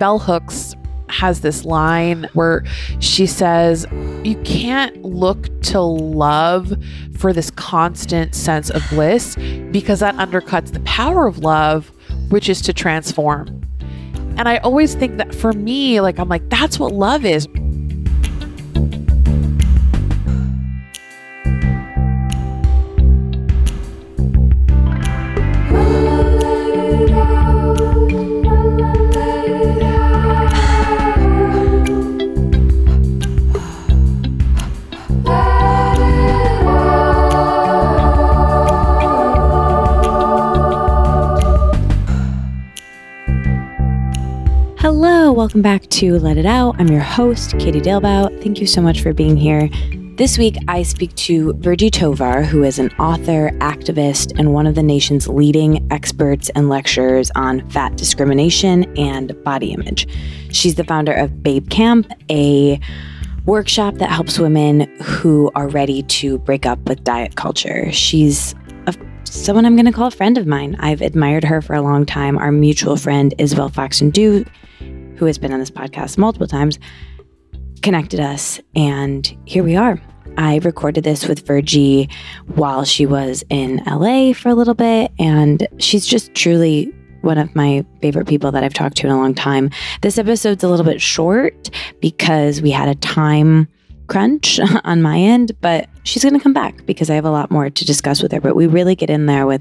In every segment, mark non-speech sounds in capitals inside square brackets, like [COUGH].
Bell Hooks has this line where she says, You can't look to love for this constant sense of bliss because that undercuts the power of love, which is to transform. And I always think that for me, like, I'm like, that's what love is. Welcome back to Let It Out. I'm your host, Katie Dalebout. Thank you so much for being here. This week, I speak to Virgie Tovar, who is an author, activist, and one of the nation's leading experts and lecturers on fat discrimination and body image. She's the founder of Babe Camp, a workshop that helps women who are ready to break up with diet culture. She's a, someone I'm going to call a friend of mine. I've admired her for a long time. Our mutual friend, Isabel Foxen Dew, who has been on this podcast multiple times, connected us. And here we are. I recorded this with Virgie while she was in LA for a little bit. And she's just truly one of my favorite people that I've talked to in a long time. This episode's a little bit short because we had a time crunch [LAUGHS] on my end, but she's going to come back because I have a lot more to discuss with her. But we really get in there with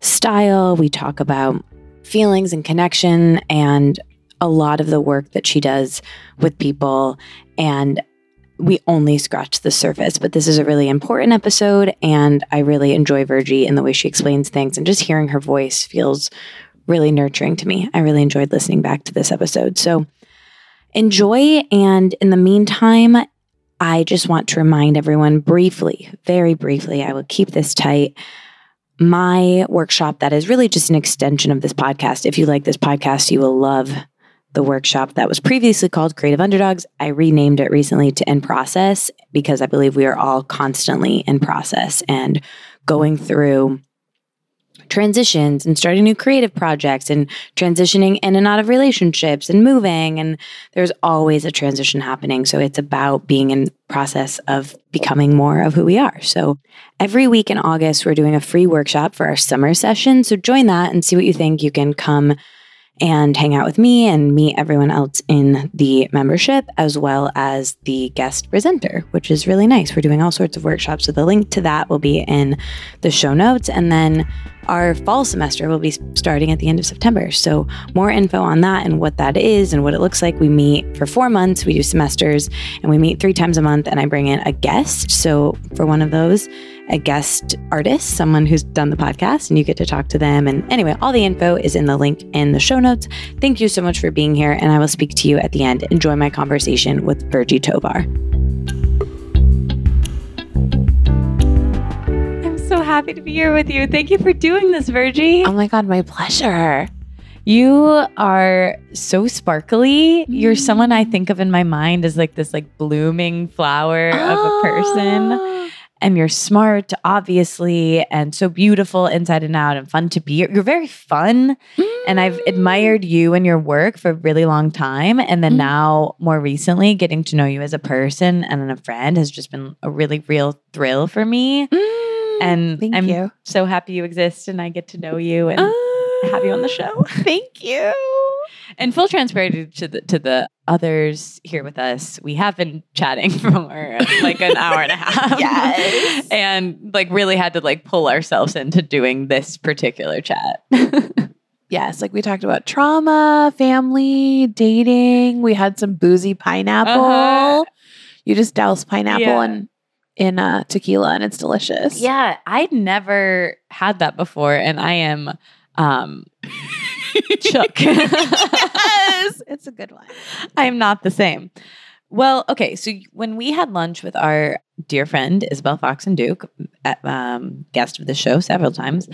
style. We talk about feelings and connection and a lot of the work that she does with people. And we only scratch the surface, but this is a really important episode. And I really enjoy Virgie and the way she explains things. And just hearing her voice feels really nurturing to me. I really enjoyed listening back to this episode. So enjoy. And in the meantime, I just want to remind everyone briefly, very briefly, I will keep this tight. My workshop, that is really just an extension of this podcast. If you like this podcast, you will love the workshop that was previously called Creative Underdogs. I renamed it recently to In Process because I believe we are all constantly in process and going through transitions and starting new creative projects and transitioning in and out of relationships and moving. And there's always a transition happening. So it's about being in process of becoming more of who we are. So every week in august we're doing a free workshop for our summer session. So join that and see what you think. You can come and hang out with me and meet everyone else in the membership, as well as the guest presenter, which is really nice. We're doing all sorts of workshops. So the link to that will be in the show notes. And then our fall semester will be starting at the end of September. So, more info on that and what that is and what it looks like. We meet for four months, we do semesters, and we meet three times a month. And I bring in a guest. So, for one of those, a guest artist, someone who's done the podcast, and you get to talk to them. And anyway, all the info is in the link in the show notes. Thank you so much for being here, and I will speak to you at the end. Enjoy my conversation with Virgie Tovar. I'm so happy to be here with you. Thank you for doing this, Virgie. Oh my God, my pleasure. You are so sparkly. You're mm. someone I think of in my mind as like this like blooming flower of a person Oh. And you're smart, obviously, and so beautiful inside and out and fun to be. You're very fun. And I've admired you and your work for a really long time. And then Mm. now, more recently, getting to know you as a person and a friend has just been a really real thrill for me. Mm, And thank I'm you. so happy you exist and I get to know you and have you on the show. Thank you. And full transparency to the to the others here with us, we have been chatting [LAUGHS] for like an hour and a half. Yes. And like really had to like pull ourselves into doing this particular chat. [LAUGHS] Yes, like we talked about trauma, family, dating. We had some boozy pineapple. Uh-huh. You just douse pineapple Yeah. in in uh, tequila and it's delicious. yeah, I'd never had that before and I am um shook. [LAUGHS] yes, it's a good one. I am not the same. Well, okay. So when we had lunch with our dear friend Isabel Foxen Dew, at, um, guest of the show several times,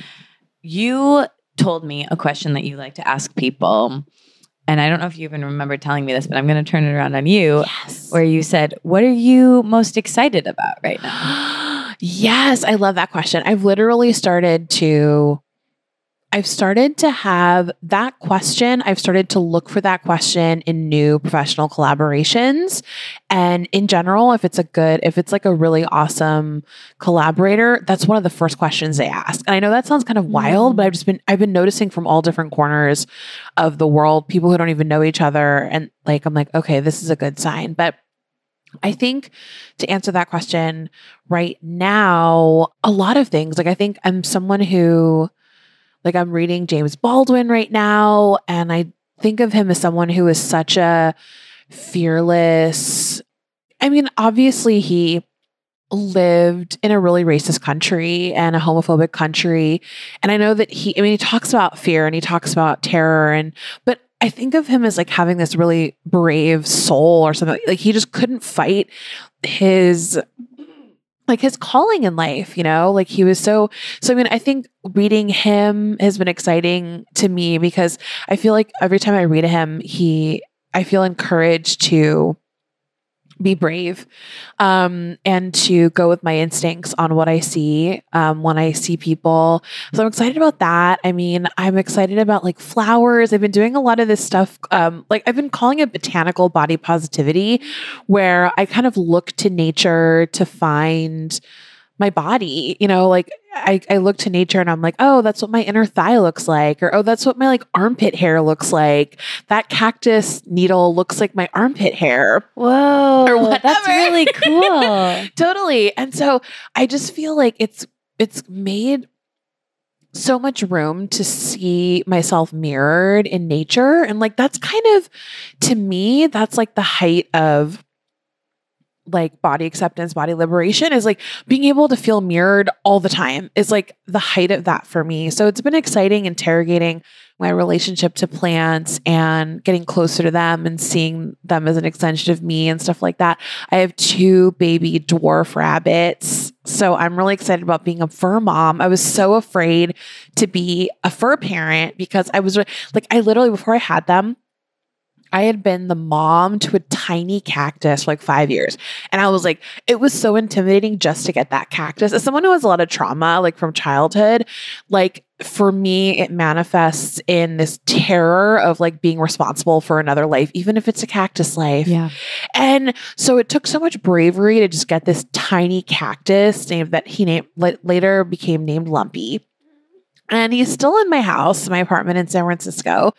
you told me a question that you like to ask people. And I don't know if you even remember telling me this, but I'm going to turn it around on you. Yes. Where you said, What are you most excited about right now? [GASPS] yes, I love that question. I've literally started to I've started to have that question. I've started to look for that question in new professional collaborations. And in general, if it's a good, if it's like a really awesome collaborator, that's one of the first questions they ask. And I know that sounds kind of mm-hmm. wild, but I've just been, I've been noticing from all different corners of the world, people who don't even know each other. And like, I'm like, okay, this is a good sign. But I think to answer that question right now, a lot of things. Like, I think I'm someone who, like, I'm reading James Baldwin right now, and I think of him as someone who is such a fearless. I mean, obviously, he lived in a really racist country and a homophobic country. And I know that he, I mean, he talks about fear and he talks about terror, and, but I think of him as like having this really brave soul or something. Like he just couldn't fight his like his calling in life, you know? Like he was so so I mean, I think reading him has been exciting to me because I feel like every time I read him, he I feel encouraged to be brave um, and to go with my instincts on what I see um, when I see people. So I'm excited about that. I mean, I'm excited about like flowers. I've been doing a lot of this stuff. Um, like I've been calling it botanical body positivity, where I kind of look to nature to find my body. You know, like I, I look to nature and I'm like, oh, that's what my inner thigh looks like, or oh, that's what my like armpit hair looks like. That cactus needle looks like my armpit hair. Whoa, or whatever. that's really cool. [LAUGHS] totally. And so I just feel like it's it's made so much room to see myself mirrored in nature. And like that's kind of to me, that's like the height of like body acceptance, body liberation is like being able to feel mirrored all the time is like the height of that for me. So it's been exciting interrogating my relationship to plants and getting closer to them and seeing them as an extension of me and stuff like that. I have two baby dwarf rabbits. So I'm really excited about being a fur mom. I was so afraid to be a fur parent because I was like, I literally, before I had them, I had been the mom to a tiny cactus for like five years. And I was like, it was so intimidating just to get that cactus. As someone who has a lot of trauma, like from childhood, like for me, it manifests in this terror of like being responsible for another life, even if it's a cactus life. Yeah. And so it took so much bravery to just get this tiny cactus named that he named later became named Lumpy. And he's still in my house, my apartment in San Francisco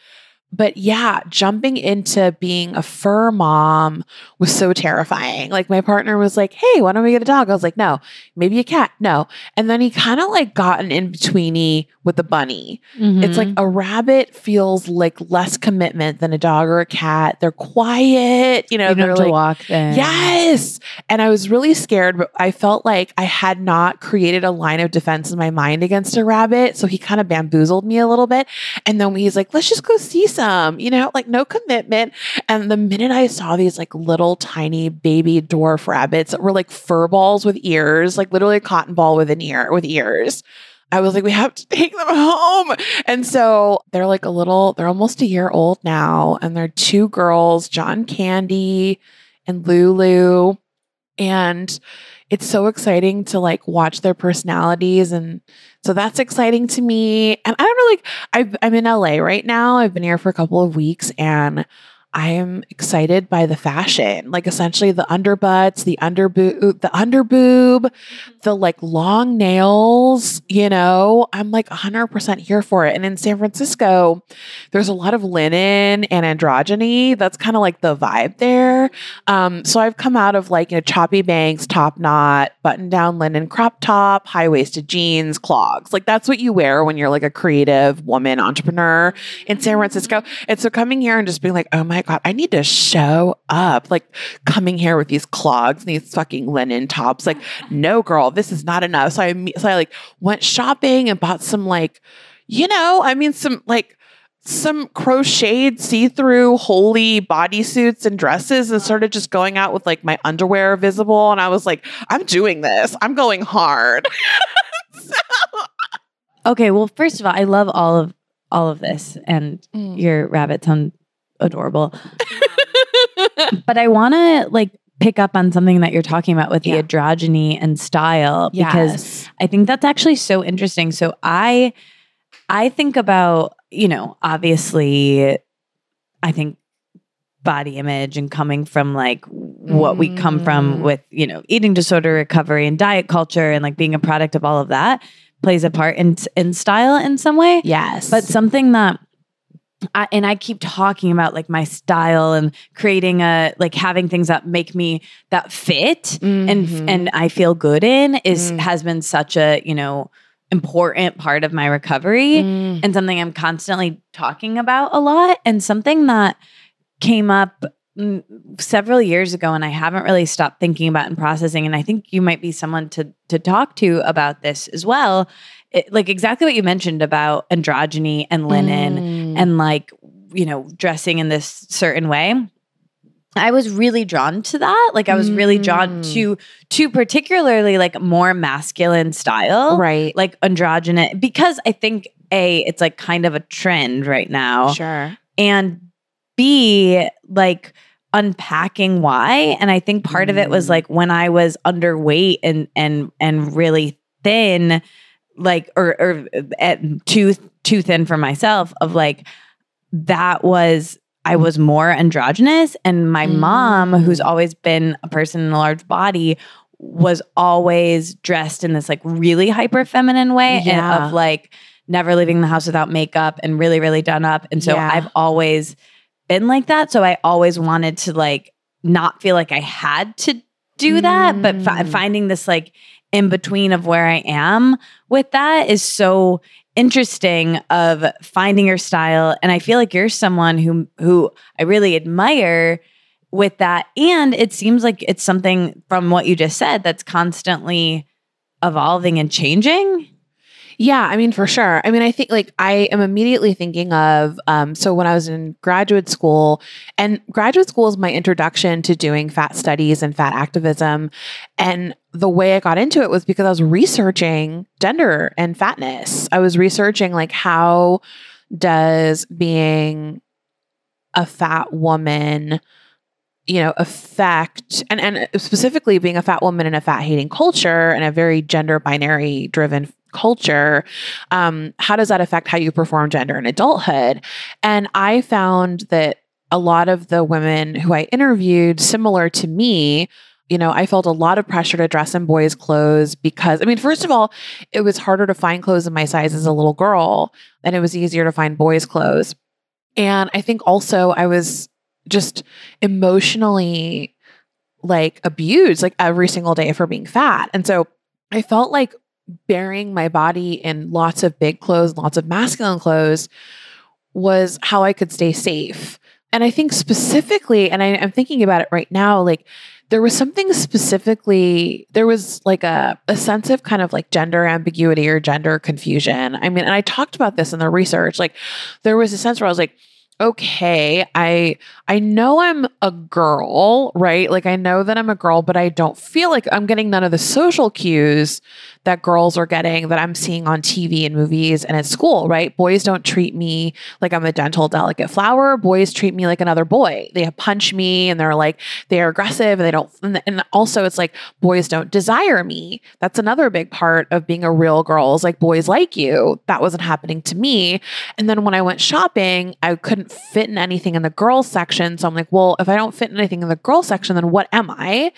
but yeah, jumping into being a fur mom was so terrifying. Like my partner was like, "Hey, why don't we get a dog?" I was like, "No, maybe a cat." No, and then he kind of like got an in betweeny with a bunny. Mm-hmm. It's like mm-hmm. a rabbit feels like less commitment than a dog or a cat. They're quiet, you know. You they're like, walk there. Yes, and I was really scared, but I felt like I had not created a line of defense in my mind against a rabbit, so he kind of bamboozled me a little bit. And then he's like, "Let's just go see." Some some, you know, like no commitment. And the minute I saw these like little tiny baby dwarf rabbits that were like fur balls with ears, like literally a cotton ball with an ear with ears. I was like, we have to [LAUGHS] take them home. And so they're like a little, they're almost a year old now. And they're two girls, John Candy and Lulu. And it's so exciting to like watch their personalities and so that's exciting to me. And i don't know like I've, i'm in la right now. I've been here for a couple of weeks and I am excited by the fashion, like essentially the underbutts, the underboob, the underboob, the like long nails, you know, I'm like 100% here for it. And in San Francisco, there's a lot of linen and androgyny. That's kind of like the vibe there. Um, so I've come out of like, you know, choppy bangs, top knot, button down linen crop top, high waisted jeans, clogs. Like that's what you wear when you're like a creative woman entrepreneur in San Francisco. And so coming here and just being like, oh my my God, I need to show up. Like coming here with these clogs and these fucking linen tops. Like, no, girl, this is not enough. So I, so I like went shopping and bought some like, you know, I mean, some like, some crocheted see-through holy bodysuits and dresses and started just going out with like my underwear visible and I was like I'm doing this I'm going hard [LAUGHS] so. okay well first of all I love all of all of this and mm. your rabbits on adorable. [LAUGHS] but I want to like pick up on something that you're talking about with yeah. the androgyny and style because yes. I think that's actually so interesting. So I I think about, you know, obviously, I think body image and coming from like what we come from Mm. with, you know, eating disorder recovery and diet culture and like being a product of all of that plays a part in in style in some way. Yes. But something that I, and I keep talking about like my style and creating a like having things that make me that fit and Mhm. and I feel good in is Mm. has been such a you know important part of my recovery Mm. and something I'm constantly talking about a lot and something that came up several years ago and I haven't really stopped thinking about and processing and I think you might be someone to to talk to about this as well it, like exactly what you mentioned about androgyny and linen Mm. and like you know dressing in this certain way i was really drawn to that like i was really drawn Mm. to to particularly like more masculine style right. like androgynous because i think a it's like kind of a trend right now Sure. and b like unpacking why and i think part of it was Mm. like when i was underweight and and and really thin like or or at too too thin for myself of like that was I was more androgynous and my mom who's Mm. always been a person in a large body was always dressed in this like really hyper feminine way and of like never leaving the house without makeup and really really done up and so Yeah. I've always been like that so I always wanted to like not feel like I had to do that but fi- Mm. finding this like in between of where I am with that is so interesting of finding your style. And I feel like you're someone who who I really admire with that. And it seems like it's something from what you just said that's constantly evolving and changing Yeah, I mean, for sure. I mean, I think like I am immediately thinking of um, so when I was in graduate school, and graduate school is my introduction to doing fat studies and fat activism. And the way I got into it was because I was researching gender and fatness. I was researching like how does being a fat woman you know affect and and specifically being a fat woman in a fat hating culture and a very gender binary driven culture um how does that affect how you perform gender in adulthood and i found that a lot of the women who i interviewed similar to me you know i felt a lot of pressure to dress in boys clothes because i mean first of all it was harder to find clothes in my size as a little girl and it was easier to find boys clothes and i think also i was just emotionally like abused like every single day for being fat. And so I felt like burying my body in lots of big clothes, lots of masculine clothes was how I could stay safe. And I think specifically, and I, I'm thinking about it right now, like there was something specifically, there was like a, a sense of kind of like gender ambiguity or gender confusion. I mean, and I talked about this in the research. Like there was a sense where I was like, okay, I I know I'm a girl, right? Like I know that I'm a girl, but I don't feel like I'm getting none of the social cues that girls are getting that I'm seeing on TV and movies and at school, right? Boys don't treat me like I'm a gentle, delicate flower. Boys treat me like another boy. They punch me and they're like they are aggressive and they don't and, also it's like boys don't desire me. That's another big part of being a real girl is like boys like you. That wasn't happening to me. And then when I went shopping, I couldn't fit in anything in the girls section. So I'm like, well, if I don't fit in anything in the girls section, then what am I?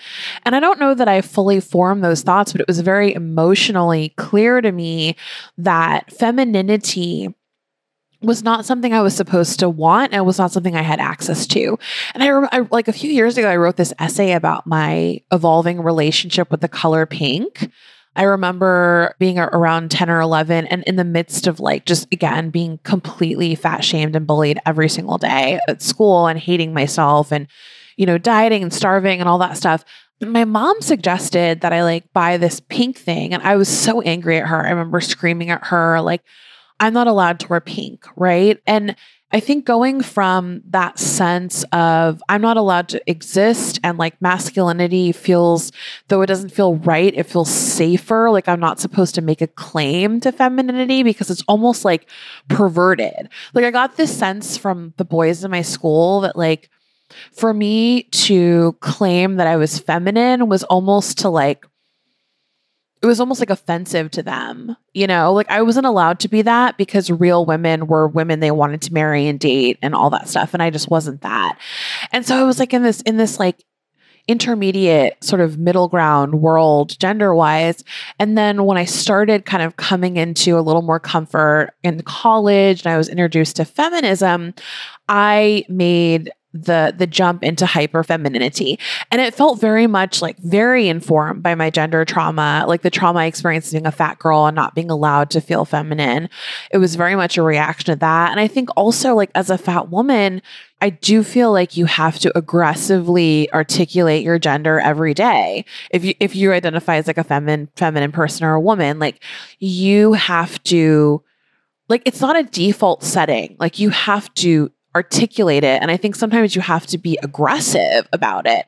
And I don't know that I fully formed those thoughts, but it was very emotionally clear to me that femininity was not something I was supposed to want and was not something I had access to. And I, I like a few years ago I wrote this essay about my evolving relationship with the color pink. I remember being around 10 or 11 and in the midst of like just again being completely fat shamed and bullied every single day at school and hating myself and you know dieting and starving and all that stuff. My mom suggested that I like buy this pink thing and I was so angry at her. I remember screaming at her like I'm not allowed to wear pink, right? And I think going from that sense of I'm not allowed to exist and like masculinity feels, though it doesn't feel right, it feels safer. Like I'm not supposed to make a claim to femininity because it's almost like perverted. Like I got this sense from the boys in my school that like for me to claim that I was feminine was almost to like, it was almost like offensive to them. You know, like I wasn't allowed to be that because real women were women they wanted to marry and date and all that stuff. And I just wasn't that. And so I was like in this, in this like intermediate sort of middle ground world gender wise. And then when I started kind of coming into a little more comfort in college and I was introduced to feminism, I made the the jump into hyper femininity and it felt very much like very informed by my gender trauma like the trauma i experienced being a fat girl and not being allowed to feel feminine it was very much a reaction to that and i think also like as a fat woman I do feel like you have to aggressively articulate your gender every day. If you if you identify as like a feminine feminine person or a woman, like you have to like it's not a default setting. Like you have to articulate it and I think sometimes you have to be aggressive about it.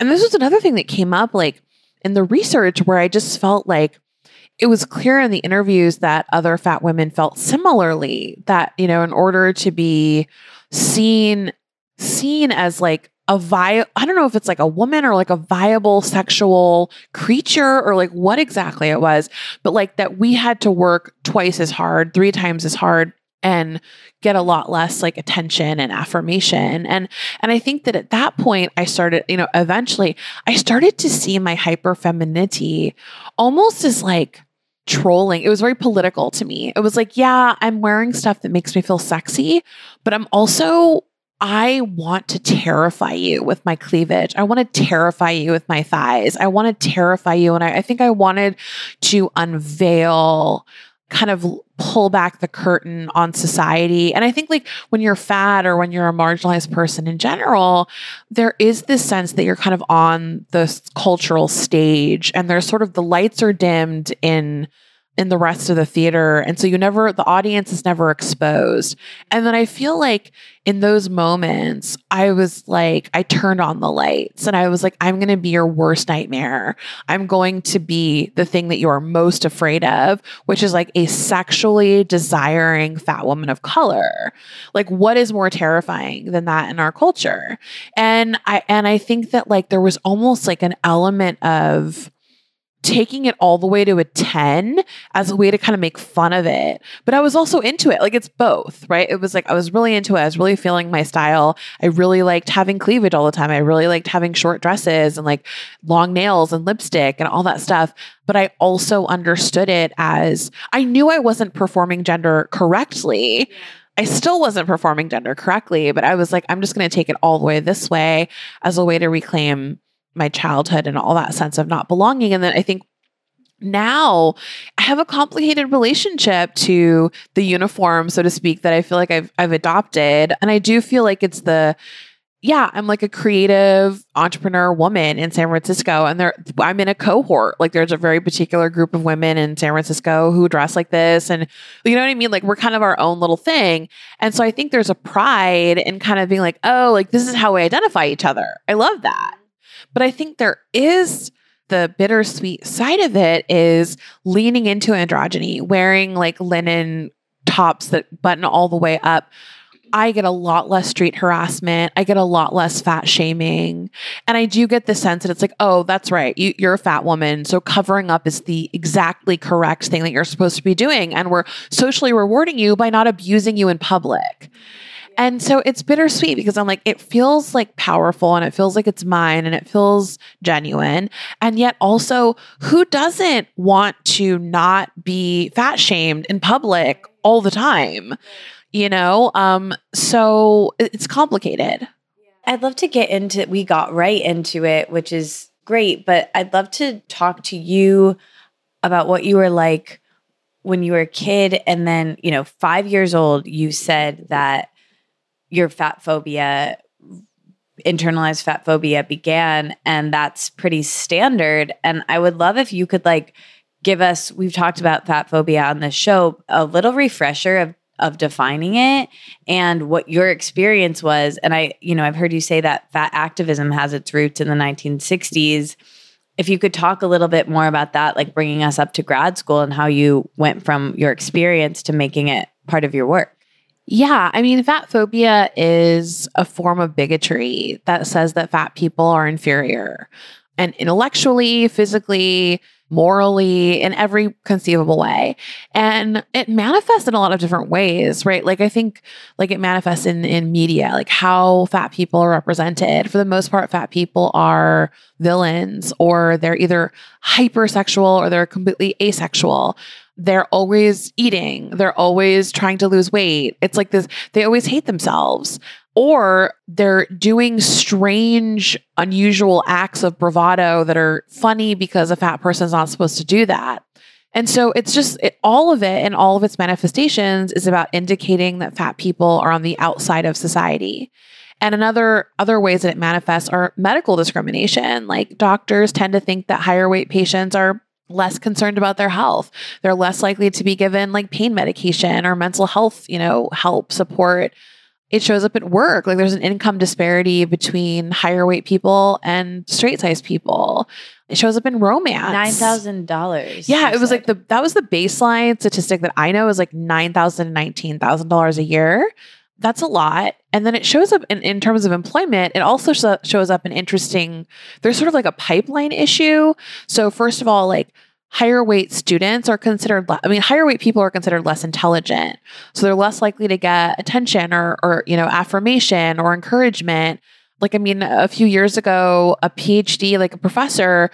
And this was another thing that came up like in the research where I just felt like it was clear in the interviews that other fat women felt similarly that you know in order to be seen seen as like a vi I don't know if it's like a woman or like a viable sexual creature or like what exactly it was, but like that we had to work twice as hard, three times as hard and get a lot less like attention and affirmation and and i think that at that point i started you know eventually i started to see my hyper femininity almost as like trolling. It was very political to me. It was like, yeah, I'm wearing stuff that makes me feel sexy, but I'm also I want to terrify you with my cleavage. I want to terrify you with my thighs. I want to terrify you. And I, I think I wanted to unveil, kind of pull back the curtain on society. And I think, like, when you're fat or when you're a marginalized person in general, there is this sense that you're kind of on the cultural stage and there's sort of the lights are dimmed in in the rest of the theater. And so you never, the audience is never exposed. And then I feel like in those moments, I was like, I turned on the lights and I was like, I'm going to be your worst nightmare. I'm going to be the thing that you are most afraid of, which is like a sexually desiring fat woman of color. Like, what is more terrifying than that in our culture? And I, and I think that like there was almost like an element of, taking it all the way to a 10 as a way to kind of make fun of it. But I was also into it. Like it's both, right? It was like I was really into it. I was really feeling my style. I really liked having cleavage all the time. I really liked having short dresses and like long nails and lipstick and all that stuff. But I also understood it as I knew I wasn't performing gender correctly. I still wasn't performing gender correctly, but I was like, I'm just going to take it all the way this way as a way to reclaim my childhood and all that sense of not belonging. And then I think now I have a complicated relationship to the uniform, so to speak, that I feel like I've I've adopted. And I do feel like it's the yeah, I'm like a creative entrepreneur woman in San Francisco, and there I'm in a cohort. Like there's a very particular group of women in San Francisco who dress like this, and you know what I mean. Like we're kind of our own little thing, and so I think there's a pride in kind of being like, oh, like this is how we identify each other. I love that. But I think there is the bittersweet side of it is leaning into androgyny, wearing like linen tops that button all the way up. I get a lot less street harassment. I get a lot less fat shaming. And I do get the sense that it's like, oh, that's right. You, are a fat woman. So covering up is the exactly correct thing that you're supposed to be doing. And we're socially rewarding you by not abusing you in public. And so it's bittersweet because I'm like, it feels like powerful and it feels like it's mine and it feels genuine. And yet also, who doesn't want to not be fat shamed in public all the time? You know? Um, so it's complicated. I'd love to get into we got right into it, which is great, but I'd love to talk to you about what you were like when you were a kid and then, you know, 5 years old, you said that your fat phobia internalized fat phobia began and that's pretty standard. And i would love if you could like give us we've talked about fat phobia on the show a little refresher of of defining it and what your experience was. And i you know i've heard you say that fat activism has its roots in the 1960s if you could talk a little bit more about that like bringing us up to grad school and how you went from your experience to making it part of your work yeah, I mean, fat phobia is a form of bigotry that says that fat people are inferior. and intellectually, physically, morally, in every conceivable way. And it manifests in a lot of different ways, right? Like I think like it manifests in in media, like how fat people are represented. For the most part, fat people are villains or they're either hypersexual or they're completely asexual they're always eating, they're always trying to lose weight. It's like this, they always hate themselves. Or they're doing strange, unusual acts of bravado that are funny because a fat person's not supposed to do that. And so it's just it, all of it and all of its manifestations is about indicating that fat people are on the outside of society. And another other ways that it manifests are medical discrimination. Like doctors tend to think that higher weight patients are less concerned about their health. They're less likely to be given like pain medication or mental health, you know, help support. It shows up at work. Like there's an income disparity between higher weight people and straight size people. It shows up in romance. Nine thousand dollars. Yeah, it was like the that was the baseline statistic that I know is like nine thousand, nineteen thousand dollars a year. That's a lot. And then it shows up in, in terms of employment. It also sh- shows up in interesting, there's sort of like a pipeline issue. So, first of all, like higher weight students are considered, le- I mean, higher weight people are considered less intelligent. So they're less likely to get attention or, or, you know, affirmation or encouragement. Like, I mean, a few years ago, a PhD, like a professor,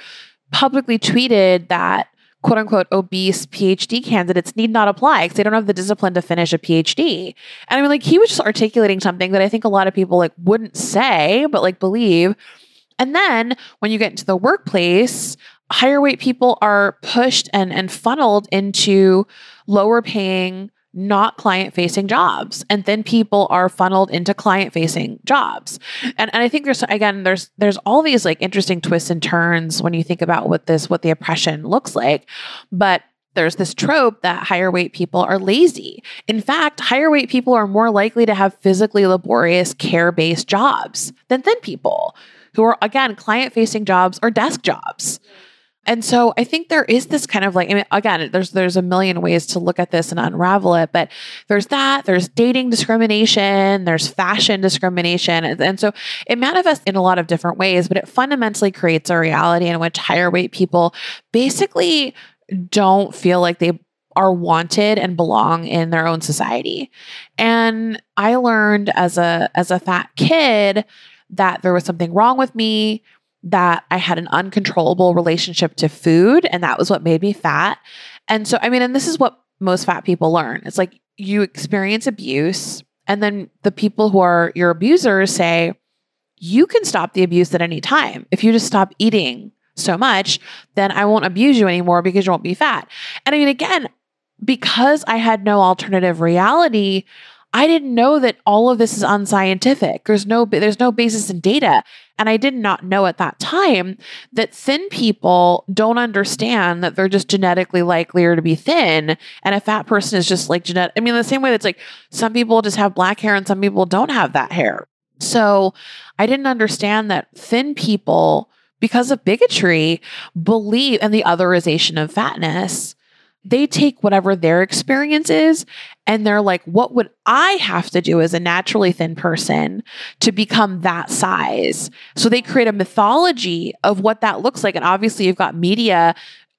publicly tweeted that quote unquote obese PhD candidates need not apply because they don't have the discipline to finish a PhD. And I mean, like, he was just articulating something that I think a lot of people like wouldn't say, but like believe. And then when you get into the workplace, higher weight people are pushed and, and funneled into lower paying not client facing jobs and then people are funneled into client facing jobs and, and i think there's again there's there's all these like interesting twists and turns when you think about what this what the oppression looks like but there's this trope that higher weight people are lazy. In fact, higher weight people are more likely to have physically laborious care based jobs than thin people who are, again, client facing jobs or desk jobs. And so I think there is this kind of like, I mean, again, there's there's a million ways to look at this and unravel it, but there's that, there's dating discrimination, there's fashion discrimination. And, and so it manifests in a lot of different ways, but it fundamentally creates a reality in which higher weight people basically don't feel like they are wanted and belong in their own society. And I learned as a as a fat kid that there was something wrong with me that I had an uncontrollable relationship to food, and that was what made me fat. And so, I mean, and this is what most fat people learn it's like you experience abuse, and then the people who are your abusers say, you can stop the abuse at any time. If you just stop eating so much, then I won't abuse you anymore because you won't be fat. And I mean, again, because I had no alternative reality, I didn't know that all of this is unscientific. There's no there's no basis in data. And I did not know at that time that thin people don't understand that they're just genetically likelier to be thin. And a fat person is just like genetic. I mean, the same way that's like some people just have black hair and some people don't have that hair. So I didn't understand that thin people, because of bigotry, believe and the otherization of fatness they take whatever their experience is and they're like, what would I have to do as a naturally thin person to become that size? So they create a mythology of what that looks like. And obviously, you've got media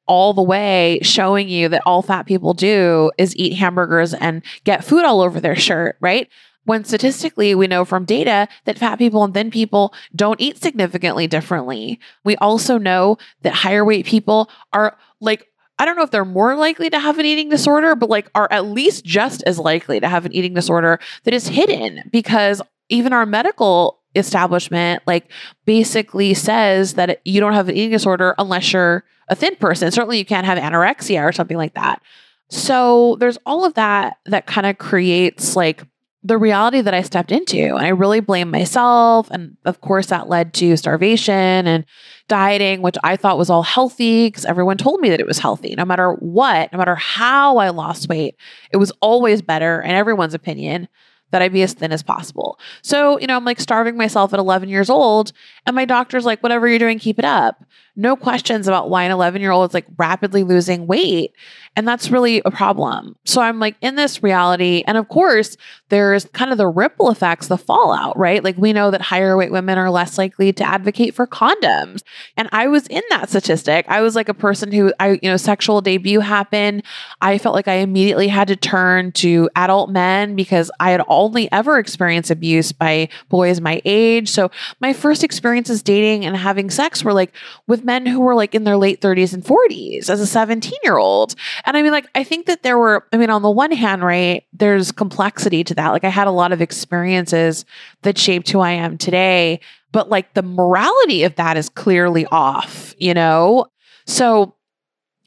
all the way showing you that all fat people do is eat hamburgers and get food all over their shirt, right? When statistically, we know from data that fat people and thin people don't eat significantly differently. We also know that higher weight people are like I don't know if they're more likely to have an eating disorder, but like are at least just as likely to have an eating disorder that is hidden because even our medical establishment like basically says that you don't have an eating disorder unless you're a thin person. Certainly you can't have anorexia or something like that. So there's all of that that kind of creates like the reality that I stepped into. And I really blamed myself. And of course, that led to starvation and dieting, which I thought was all healthy because everyone told me that it was healthy. No matter what, no matter how I lost weight, it was always better, in everyone's opinion, that I be as thin as possible. So, you know, I'm like starving myself at 11 years old, and my doctor's like, whatever you're doing, keep it up. no questions about why an 11 year old is like rapidly losing weight. And that's really a problem. So I'm like in this reality. And of course, there's kind of the ripple effects, the fallout, right? Like we know that higher weight women are less likely to advocate for condoms. And I was in that statistic. I was like a person who I, you know, sexual debut happened. I felt like I immediately had to turn to adult men because I had only ever experienced abuse by boys my age. So my first experiences dating and having sex were like with men who were like in their late 30s and 40s as a 17 year old. And I mean, like, I think that there were, I mean, on the one hand, right, there's complexity to that. Like, I had a lot of experiences that shaped who I am today, but like the morality of that is clearly off, you know? So,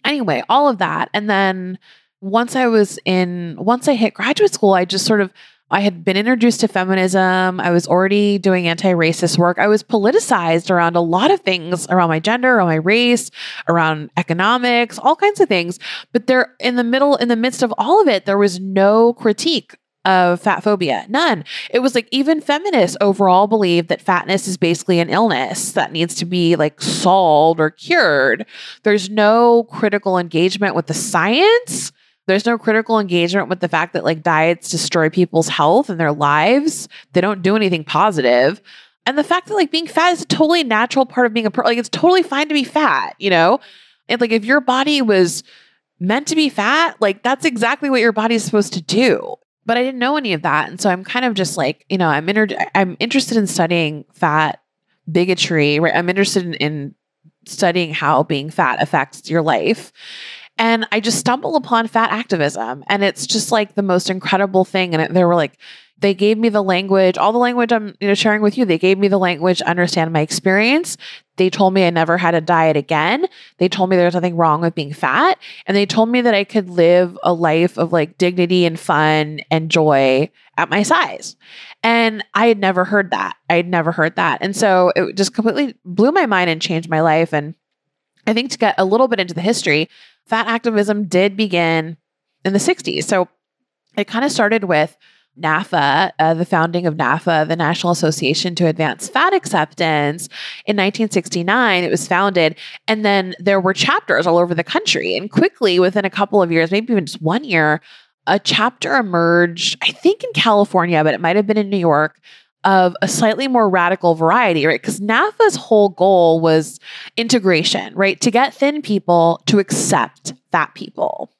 anyway, all of that. And then once I was in, once I hit graduate school, I just sort of, I had been introduced to feminism. I was already doing anti racist work. I was politicized around a lot of things around my gender, around my race, around economics, all kinds of things. But there, in the middle, in the midst of all of it, there was no critique of fat phobia. None. It was like even feminists overall believe that fatness is basically an illness that needs to be like solved or cured. There's no critical engagement with the science there's no critical engagement with the fact that like diets destroy people's health and their lives. They don't do anything positive. And the fact that like being fat is a totally natural part of being a person. Like it's totally fine to be fat, you know? And like if your body was meant to be fat, like that's exactly what your body is supposed to do. But I didn't know any of that. And so I'm kind of just like, you know, I'm inter- I'm interested in studying fat bigotry, right? I'm interested in, in studying how being fat affects your life. And I just stumbled upon fat activism. And it's just like the most incredible thing. And they were like, they gave me the language, all the language I'm you know sharing with you. They gave me the language understand my experience. They told me I never had a diet again. They told me there's nothing wrong with being fat. And they told me that I could live a life of like dignity and fun and joy at my size. And I had never heard that. I had never heard that. And so it just completely blew my mind and changed my life. And I think to get a little bit into the history, fat activism did begin in the 60s. So it kind of started with NAAFA, uh, the founding of NAAFA, the National Association to Advance Fat Acceptance, in 1969. It was founded, and then there were chapters all over the country. And quickly, within a couple of years, maybe even just one year, a chapter emerged, I think in California, but it might have been in New York, of a slightly more radical variety, right? Because NAAFA's whole goal was integration, right? To get thin people to accept fat people.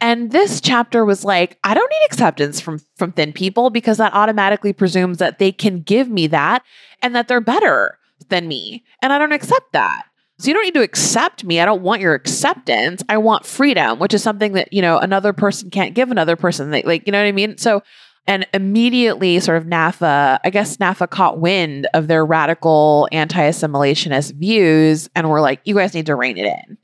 And this chapter was like, I don't need acceptance from from thin people because that automatically presumes that they can give me that and that they're better than me. And I don't accept that. So you don't need to accept me. I don't want your acceptance. I want freedom, which is something that, you know, another person can't give another person. They, like, you know what I mean? So and immediately, sort of NAAFA, I guess NAAFA caught wind of their radical anti assimilationist views and were like, you guys need to rein it in.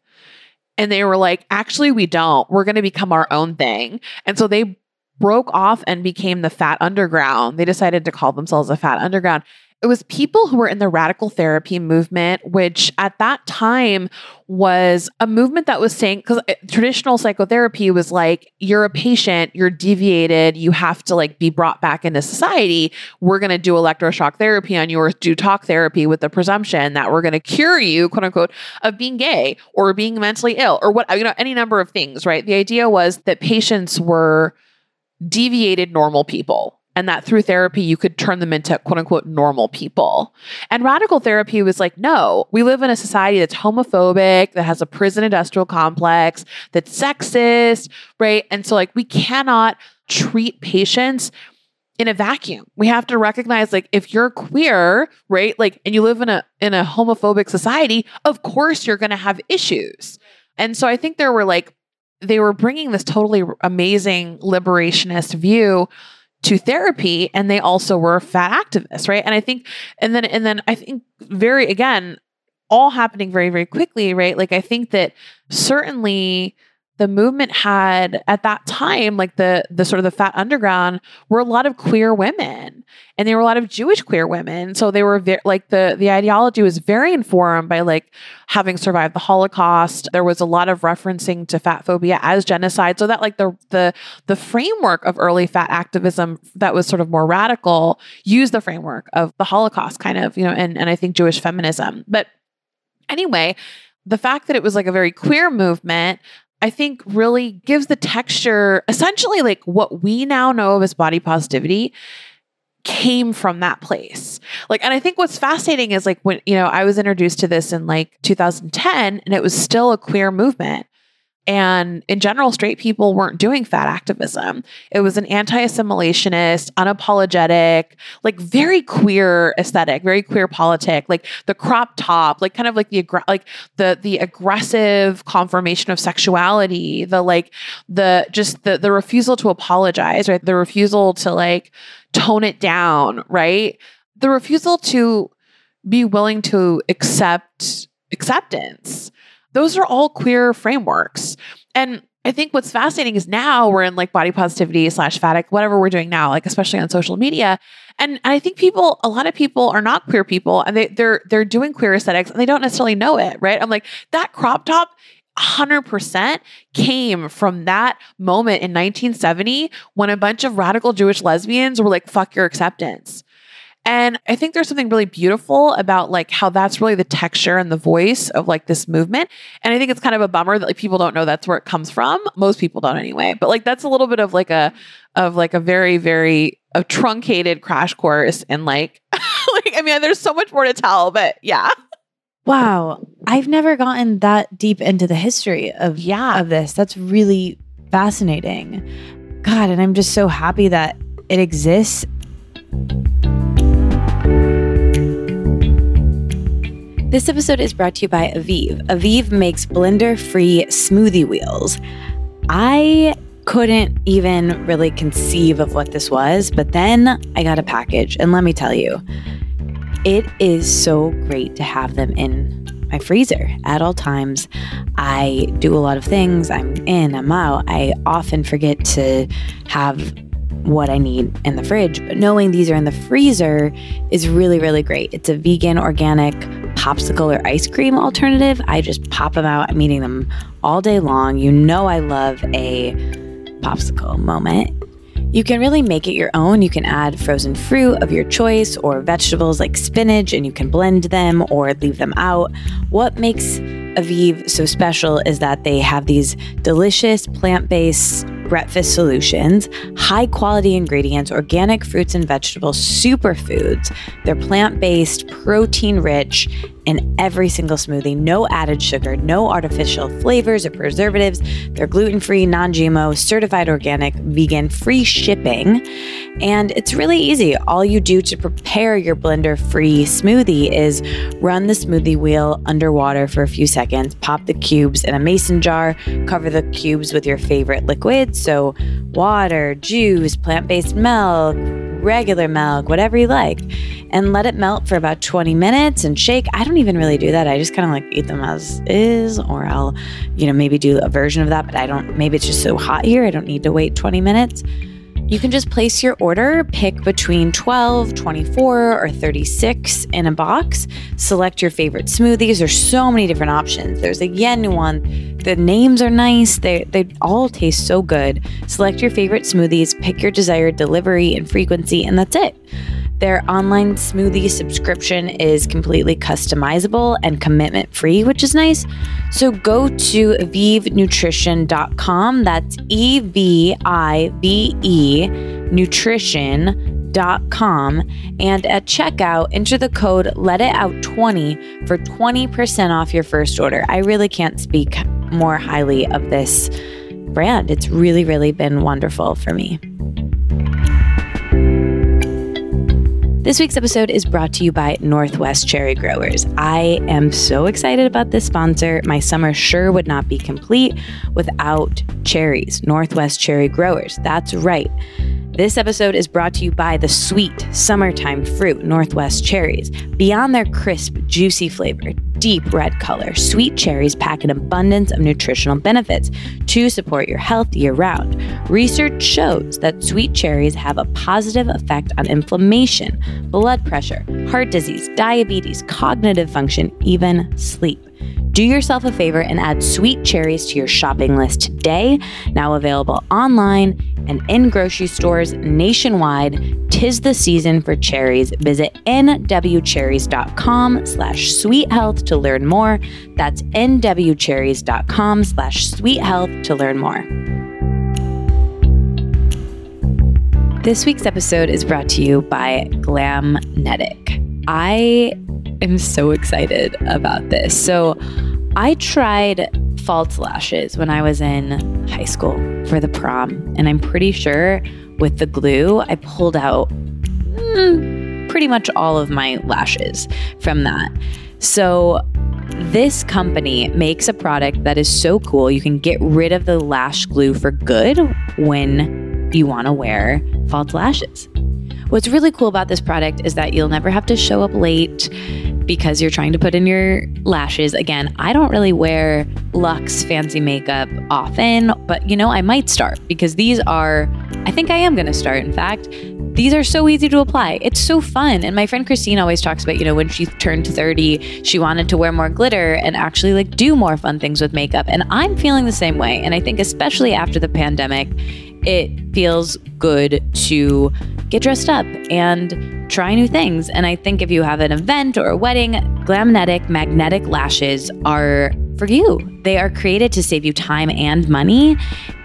And they were like, actually, we don't. We're going to become our own thing. And so they broke off and became the Fat Underground. They decided to call themselves a Fat Underground. It was people who were in the radical therapy movement, which at that time was a movement that was saying, because uh, traditional psychotherapy was like, you're a patient, you're deviated, you have to like be brought back into society. We're going to do electroshock therapy on you or do talk therapy with the presumption that we're going to cure you, quote unquote, of being gay or being mentally ill or what, you know, any number of things, right? The idea was that patients were deviated normal people and that through therapy you could turn them into quote unquote normal people. And radical therapy was like, no, we live in a society that's homophobic, that has a prison industrial complex, that's sexist, right? And so like we cannot treat patients in a vacuum. We have to recognize like if you're queer, right? Like and you live in a in a homophobic society, of course you're going to have issues. And so I think there were like they were bringing this totally amazing liberationist view to therapy and they also were fat activists right? And i think and then and then i think very again all happening very very quickly right? Like i think that certainly the movement had at that time like the the sort of the fat underground were a lot of queer women and there were a lot of jewish queer women. So they were very like the the ideology was very informed by like having survived the holocaust. There was a lot of referencing to fat phobia as genocide so that like the the the framework of early fat activism that was sort of more radical used the framework of the holocaust kind of you know and and i think jewish feminism. But Anyway, the fact that it was like a very queer movement, I think really gives the texture essentially like what we now know of as body positivity came from that place. Like, and I think what's fascinating is like when, you know, I was introduced to this in like 2010 and it was still a queer movement. And in general, straight people weren't doing fat activism. It was an anti assimilationist, unapologetic, like very queer aesthetic, very queer politic, like the crop top, like kind of like the, aggr- like the, the aggressive confirmation of sexuality, the like, the just the, the refusal to apologize, right? The refusal to like tone it down, right? The refusal to be willing to accept acceptance those are all queer frameworks. And I think what's fascinating is now we're in like body positivity slash fatic, whatever we're doing now, like especially on social media. And, I think people, a lot of people are not queer people and they, they're they're doing queer aesthetics and they don't necessarily know it, right? I'm like, that crop top 100% came from that moment in 1970 when a bunch of radical Jewish lesbians were like, fuck your acceptance. And I think there's something really beautiful about like how that's really the texture and the voice of like this movement. And I think it's kind of a bummer that like people don't know that's where it comes from. Most people don't anyway. But like that's a little bit of like a of like a very very a truncated crash course and like [LAUGHS] like I mean there's so much more to tell, but yeah. Wow. I've never gotten that deep into the history of yeah. of this. That's really fascinating. God, and I'm just so happy that it exists This episode is brought to you by Evive. Evive makes blender free smoothie wheels. I couldn't even really conceive of what this was, but then I got a package, and let me tell you, it is so great to have them in my freezer at all times. I do a lot of things. I'm in, I'm out. I often forget to have what I need in the fridge, but knowing these are in the freezer is really, really great. It's a vegan, organic popsicle or ice cream alternative. I just pop them out. I'm eating them all day long. You know, I love a popsicle moment. You can really make it your own. You can add frozen fruit of your choice or vegetables like spinach and you can blend them or leave them out. What makes Evive so special is that they have these delicious plant based breakfast solutions, high quality ingredients, organic fruits and vegetables, superfoods. They're plant based, protein rich in every single smoothie. No added sugar, no artificial flavors or preservatives. They're gluten free, non GMO, certified organic, vegan, free shipping. And it's really easy. All you do to prepare your blender free smoothie is run the smoothie wheel underwater for a few seconds, pop the cubes in a mason jar, cover the cubes with your favorite liquid. So, water, juice, plant based milk, regular milk, whatever you like, and let it melt for about 20 minutes and shake. I don't even really do that. I just kind of like eat them as is, or I'll, you know, maybe do a version of that, but I don't, maybe it's just so hot here. I don't need to wait 20 minutes. You can just place your order, pick between 12, 24, or 36 in a box. Select your favorite smoothies. There's so many different options. There's a yen one. The names are nice. They, they all taste so good. Select your favorite smoothies, pick your desired delivery and frequency, and that's it. Their online smoothie subscription is completely customizable and commitment free, which is nice. So go to evivenutrition.com. That's E V I V E nutrition.com. And at checkout, enter the code Let It Out 20 for 20% off your first order. I really can't speak more highly of this brand. It's really, really been wonderful for me. This week's episode is brought to you by Northwest Cherry Growers. I am so excited about this sponsor. My summer sure would not be complete without cherries. Northwest Cherry Growers. That's right. This episode is brought to you by the sweet summertime fruit Northwest cherries. Beyond their crisp, juicy flavor, deep red color, sweet cherries pack an abundance of nutritional benefits to support your health year round. Research shows that sweet cherries have a positive effect on inflammation, blood pressure, heart disease, diabetes, cognitive function, even sleep. Do yourself a favor and add sweet cherries to your shopping list today. Now available online and in grocery stores nationwide. Tis the season for cherries. Visit nwcherries.com slash sweet health to learn more. That's nwcherries.com slash sweet health to learn more. This week's episode is brought to you by Glamnetic. I am so excited about this. So, I tried false lashes when I was in high school for the prom, and I'm pretty sure with the glue, I pulled out mm, pretty much all of my lashes from that. So, this company makes a product that is so cool. You can get rid of the lash glue for good when you want to wear false lashes. What's really cool about this product is that you'll never have to show up late because you're trying to put in your lashes. Again, I don't really wear luxe fancy makeup often, but you know, I might start because these are, I think I am going to start, in fact. These are so easy to apply. It's so fun. And my friend Christine always talks about, you know, when she turned 30, she wanted to wear more glitter and actually like do more fun things with makeup. And I'm feeling the same way. And I think, especially after the pandemic, it feels good to get dressed up and try new things. And I think if you have an event or a wedding, Glamnetic magnetic lashes are for you. They are created to save you time and money.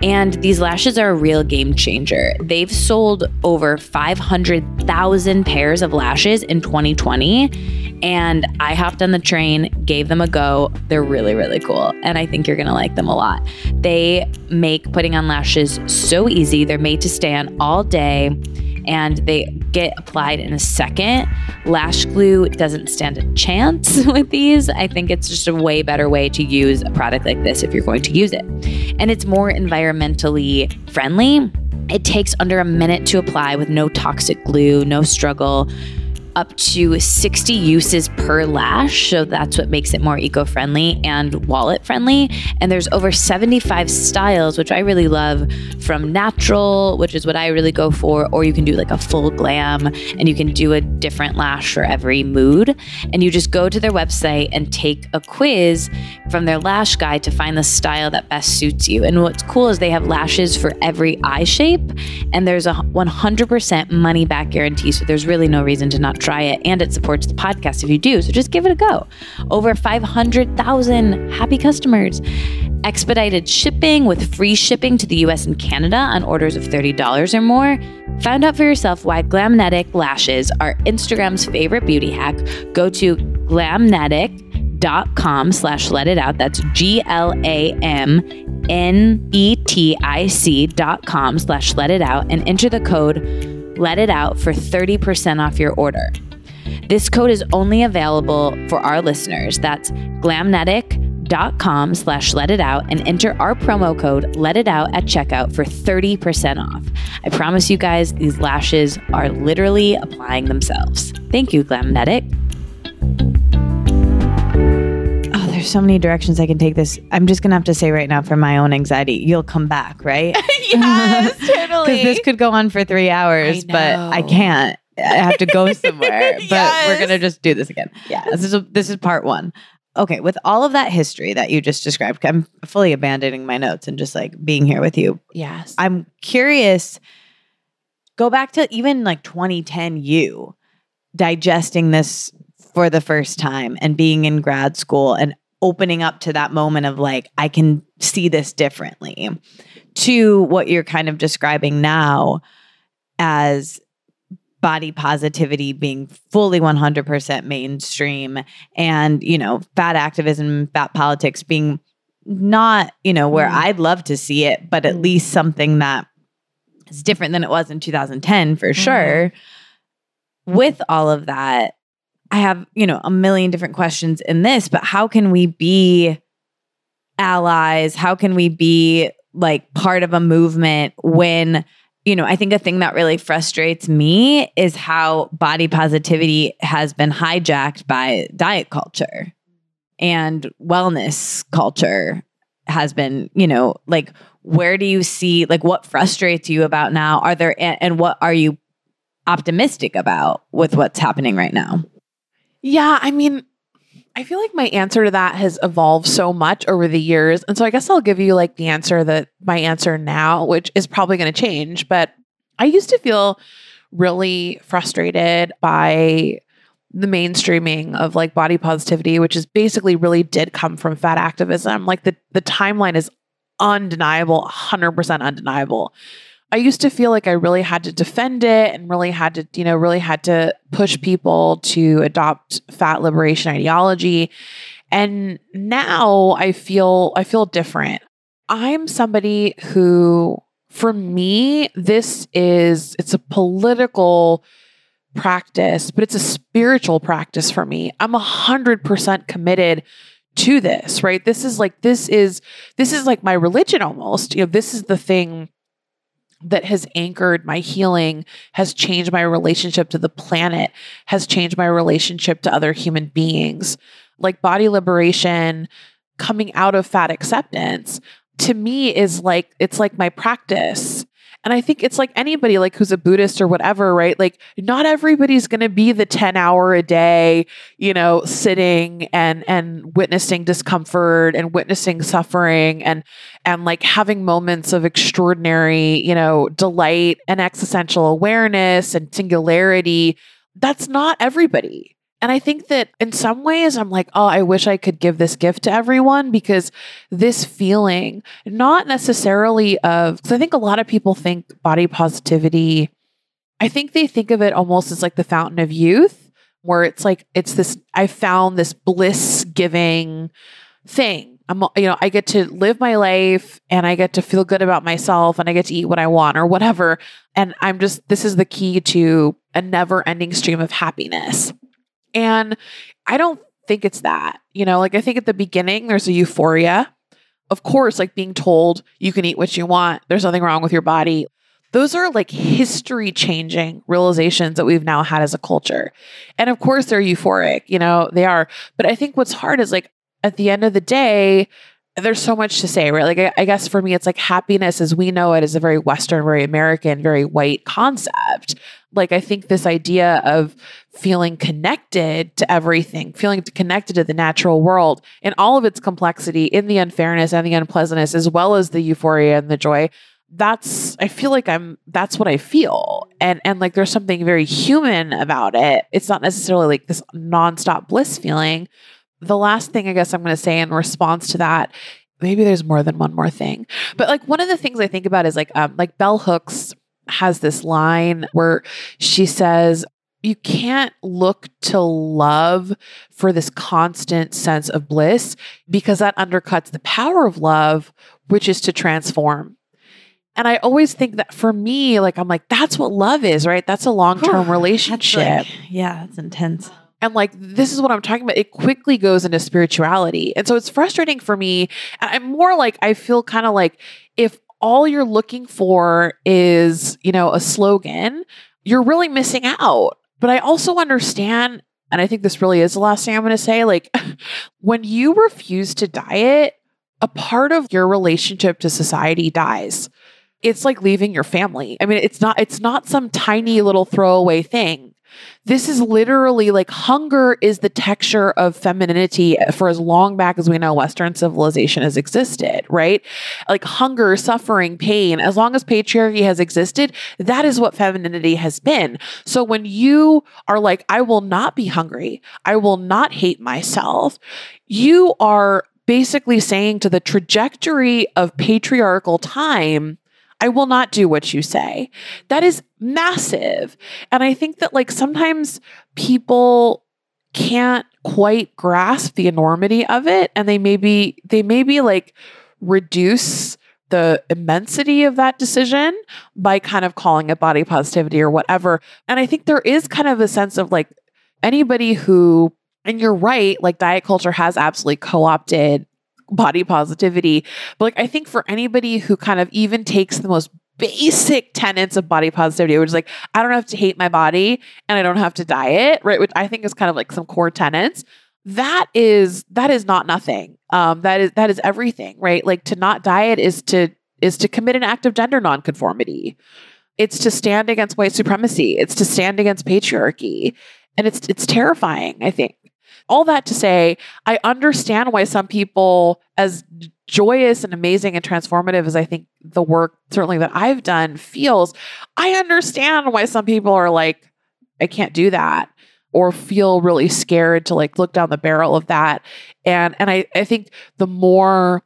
And these lashes are a real game changer. They've sold over 500,000 pairs of lashes in 2020. And I hopped on the train, gave them a go. They're really, really cool. And I think you're going to like them a lot. They make putting on lashes so easy. They're made to stay on all day and they get applied in a second. Lash glue doesn't stand a chance [LAUGHS] with these. I think it's just a way better way to use a product like this if you're going to use it. And it's more environmentally friendly. It takes under a minute to apply with no toxic glue, no struggle up to 60 uses per lash. So that's what makes it more eco friendly and wallet friendly. And there's over 75 styles, which I really love from natural, which is what I really go for, or you can do like a full glam and you can do a different lash for every mood. And you just go to their website and take a quiz from their lash guide to find the style that best suits you. And what's cool is they have lashes for every eye shape and there's a 100% money back guarantee. So there's really no reason to not try it, and it supports the podcast if you do. So just give it a go. Over 500,000 happy customers. Expedited shipping with free shipping to the US and Canada on orders of $30 or more. Find out for yourself why Glamnetic lashes are Instagram's favorite beauty hack. Go to glamnetic.com slash let it out. That's G L A M N E T I C dot com slash let it out and enter the code let it out for 30% off your order. This code is only available for our listeners. That's glamnetic.com slash let it out and enter our promo code let it out at checkout for 30% off. I promise you guys, these lashes are literally applying themselves. Thank you, Glamnetic. Oh, there's so many directions I can take this. I'm just gonna have to say right now, for my own anxiety, you'll come back, right? [LAUGHS] [LAUGHS] yes, [LAUGHS] totally. Because this could go on for three hours, I but I can't. I have to go [LAUGHS] somewhere. But we're gonna just do this again. Yeah, this is this is part one. Okay, with all of that history that you just described, I'm fully abandoning my notes and just like being here with you. yes. I'm curious. Go back to even like 2010, you digesting this for the first time and being in grad school and opening up to that moment of like, I can see this differently, to what you're kind of describing now as body positivity being fully 100% mainstream and, you know, fat activism, fat politics being not, you know, where Mm. I'd love to see it, but at least something that is different than it was in 2010 for sure. With all of that, I have, you know, a million different questions in this, but how can we be allies? How can we be like part of a movement when, you know, I think a thing that really frustrates me is how body positivity has been hijacked by diet culture and wellness culture has been, you know, like where do you see like what frustrates you about now? Are there and, and what are you optimistic about with what's happening right now? Yeah, I mean, I feel like my answer to that has evolved so much over the years. And so I guess I'll give you like the answer that my answer now, which is probably going to change. But I used to feel really frustrated by the mainstreaming of like body positivity, which is basically really did come from fat activism. Like the the timeline is undeniable, 100% undeniable. I used to feel like I really had to defend it and really had to, you know, really had to push people to adopt fat liberation ideology. And now I feel I feel different. I'm somebody who for me this is it's a political practice, but it's a spiritual practice for me. I'm a hundred percent committed to this, right? This is like this is this is like my religion almost. You know, this is the thing that has anchored my healing, has changed my relationship to the planet, has changed my relationship to other human beings. Like body liberation, coming out of fat acceptance to me is like it's like my practice and I think it's like anybody like who's a Buddhist or whatever, right? Like not everybody's going to be the 10 hour a day, you know, sitting and and witnessing discomfort and witnessing suffering and and like having moments of extraordinary, you know, delight and existential awareness and singularity. That's not everybody. And I think that in some ways, I'm like, oh, I wish I could give this gift to everyone because this feeling, not necessarily of, because I think a lot of people think body positivity, I think they think of it almost as like the fountain of youth, where it's like, it's this, I found this bliss giving thing. I'm, you know, I get to live my life and I get to feel good about myself and I get to eat what I want or whatever. And I'm just, this is the key to a never ending stream of happiness. And I don't think it's that. You know, like I think at the beginning there's a euphoria. Of course, like being told you can eat what you want, there's nothing wrong with your body. Those are like history changing realizations that we've now had as a culture. And of course, they're euphoric, you know, they are. But I think what's hard is like at the end of the day, there's so much to say, right? Like, I, I, guess for me, it's like happiness as we know it is a very Western, very American, very white concept. Like, I think this idea of feeling connected to everything, feeling connected to the natural world in all of its complexity, in the unfairness and the unpleasantness, as well as the euphoria and the joy. That's, I feel like I'm, that's what I feel. And, and like there's something very human about it. It's not necessarily like this nonstop bliss feeling. The last thing I guess I'm going to say in response to that maybe there's more than one more thing. But like one of the things I think about is like um like Bell Hooks has this line where she says you can't look to love for this constant sense of bliss because that undercuts the power of love, which is to transform. And I always think that for me, like, I'm like, that's what love is, right? That's a long term [SIGHS] relationship. Like, yeah, it's intense. And like, this is what I'm talking about. It quickly goes into spirituality. And so it's frustrating for me. I'm more like, I feel kind of like if all you're looking for is, you know, a slogan, you're really missing out but I also understand, and I think this really is the last thing I'm going to say like, [LAUGHS] when you refuse to diet, a part of your relationship to society dies. It's like leaving your family. I mean, it's not it's not some tiny little throwaway thing. This is literally like hunger is the texture of femininity for as long back as we know Western civilization has existed, right? Like hunger, suffering, pain, as long as patriarchy has existed, that is what femininity has been. So when you are like, I will not be hungry, I will not hate myself, you are basically saying to the trajectory of patriarchal time, I will not do what you say. That is massive. And I think that like sometimes people can't quite grasp the enormity of it and they maybe they maybe like reduce the immensity of that decision by kind of calling it body positivity or whatever. And I think there is kind of a sense of like anybody who and you're right, like diet culture has absolutely co-opted body positivity. But like I think for anybody who kind of even takes the most basic tenets of body positivity, which is like I don't have to hate my body and I don't have to diet, right? Which I think is kind of like some core tenets. That is that is not nothing. Um, that is that is everything, right? Like to not diet is to is to commit an act of gender nonconformity. It's to stand against white supremacy. It's to stand against patriarchy, and it's it's terrifying. I think All that to say, I understand why some people, as joyous and amazing and transformative as I think the work certainly that I've done feels, I understand why some people are like, I can't do that or feel really scared to like look down the barrel of that. And and I, I think the more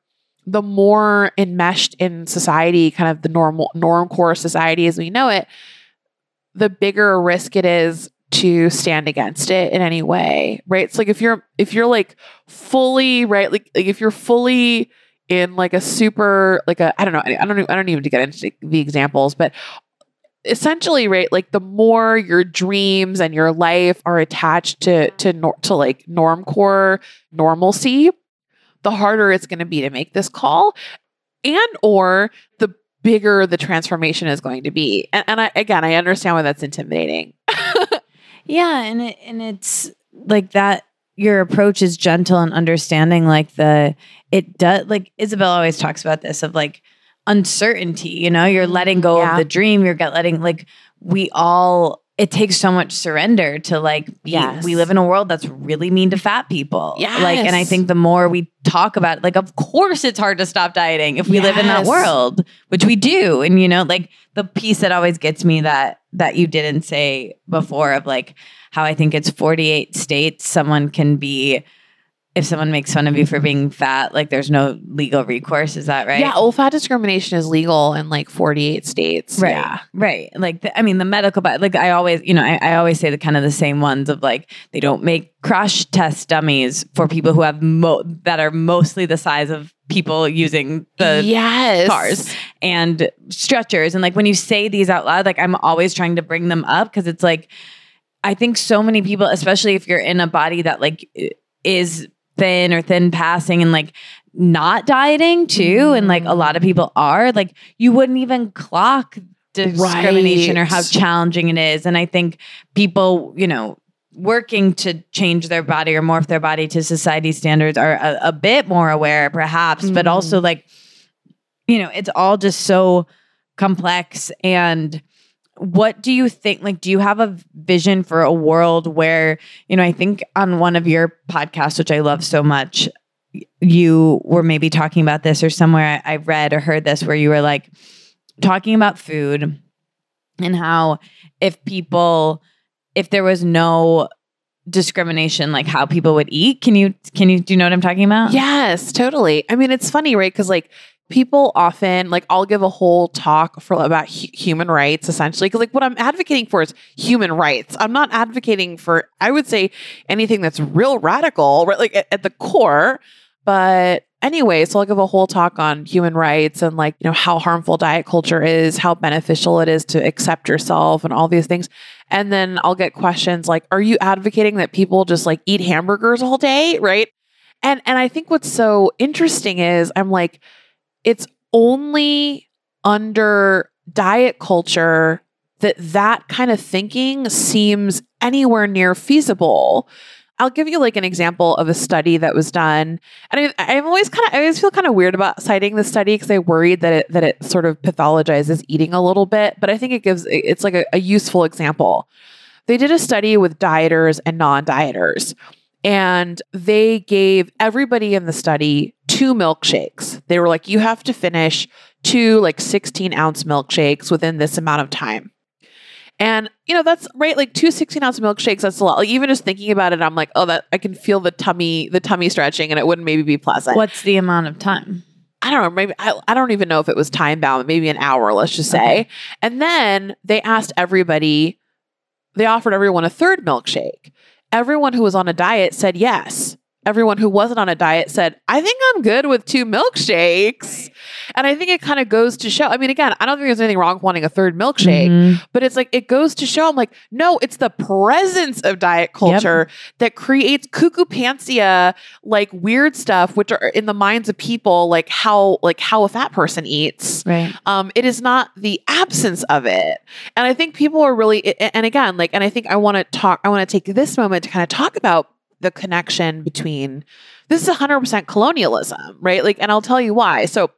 the more enmeshed in society, kind of the normal norm core society as we know it, the bigger risk it is to stand against it in any way. Right. It's like if you're if you're like fully right, like, like if you're fully in like a super like a I don't know I don't I don't even to get into the examples, but essentially right like the more your dreams and your life are attached to to to like norm core normalcy the harder it's going to be to make this call and or the bigger the transformation is going to be and, and I, again i understand why that's intimidating [LAUGHS] yeah and it, and it's like that your approach is gentle and understanding like the it does like isabel always talks about this of like uncertainty you know you're letting go Yeah. of the dream you're get letting like we all it takes so much surrender to like yeah we live in a world that's really mean to fat people. Yeah. like and i think the more we talk about it, like of course it's hard to stop dieting if we live in that world which we do. And you know like the piece that always gets me that that you didn't say before of like how i think it's 48 states someone can be if someone makes fun of you for being fat like there's no legal recourse is that right yeah well fat discrimination is legal in like 48 states Right. yeah Right. Like, the, I mean, the medical, but like, I always, you know, I, I always say the kind of the same ones of like, they don't make crash test dummies for people who have mo- that are mostly the size of people using the yes cars and stretchers. And like, when you say these out loud, like, I'm always trying to bring them up because it's like, I think so many people, especially if you're in a body that like is thin or thin passing and like not dieting too, and like a lot of people are, like you wouldn't even clock discrimination or how challenging it is. And I think people, you know, working to change their body or morph their body to society standards are a, a bit more aware, perhaps, but Mhm. also like, you know, it's all just so complex and what do you think like do you have a vision for a world where you know i think on one of your podcasts which i love so much you were maybe talking about this or somewhere i I read or heard this where you were like talking about food and how if people if there was no discrimination like how people would eat can you can you do you know what i'm talking about Yes, totally. I mean, it's funny, right? Because like people often like I'll give a whole talk for about hu- human rights essentially because like what I'm advocating for is human rights. I'm not advocating for I would say anything that's real radical, right? Like at, at the core. But anyway, so I'll give a whole talk on human rights and like you know how harmful diet culture is, how beneficial it is to accept yourself, and all these things. And then I'll get questions like, "Are you advocating that people just like eat hamburgers all day?" Right? And and I think what's so interesting is I'm like, it's only under diet culture that that kind of thinking seems anywhere near feasible. I'll give you like an example of a study that was done, and I, I'm always kind of I always feel kind of weird about citing the study because I worried that it that it sort of pathologizes eating a little bit, but I think it gives it's like a, a useful example. They did a study with dieters and non-dieters, and they gave everybody in the study two milkshakes. They were like, you have to finish two like 16 ounce milkshakes within this amount of time. And you know, that's right, like two 16 ounce milkshakes, that's a lot. Like even just thinking about it, I'm like, oh, that I can feel the tummy, the tummy stretching, and it wouldn't maybe be pleasant. what's the amount of time I don't know, maybe I, I don't even know if it was time bound, maybe an hour, let's just say. Okay. And then they asked everybody, they offered everyone a third milkshake. Everyone who was on a diet said yes. Everyone who wasn't on a diet said, I think I'm good with two milkshakes. And I think it kind of goes to show. I mean, again, I don't think there's anything wrong with wanting a third milkshake, Mhm. but it's like it goes to show I'm like, no, it's the presence of diet culture that creates cuckoo pantsia, like weird stuff, which are in the minds of people, like how like how a fat person eats. right Um, it is not the absence of it. And I think people are really and again, like, and I think I want to talk, I want to take this moment to kind of talk about the connection between this is 100% colonialism, right? Like, and I'll tell you why. So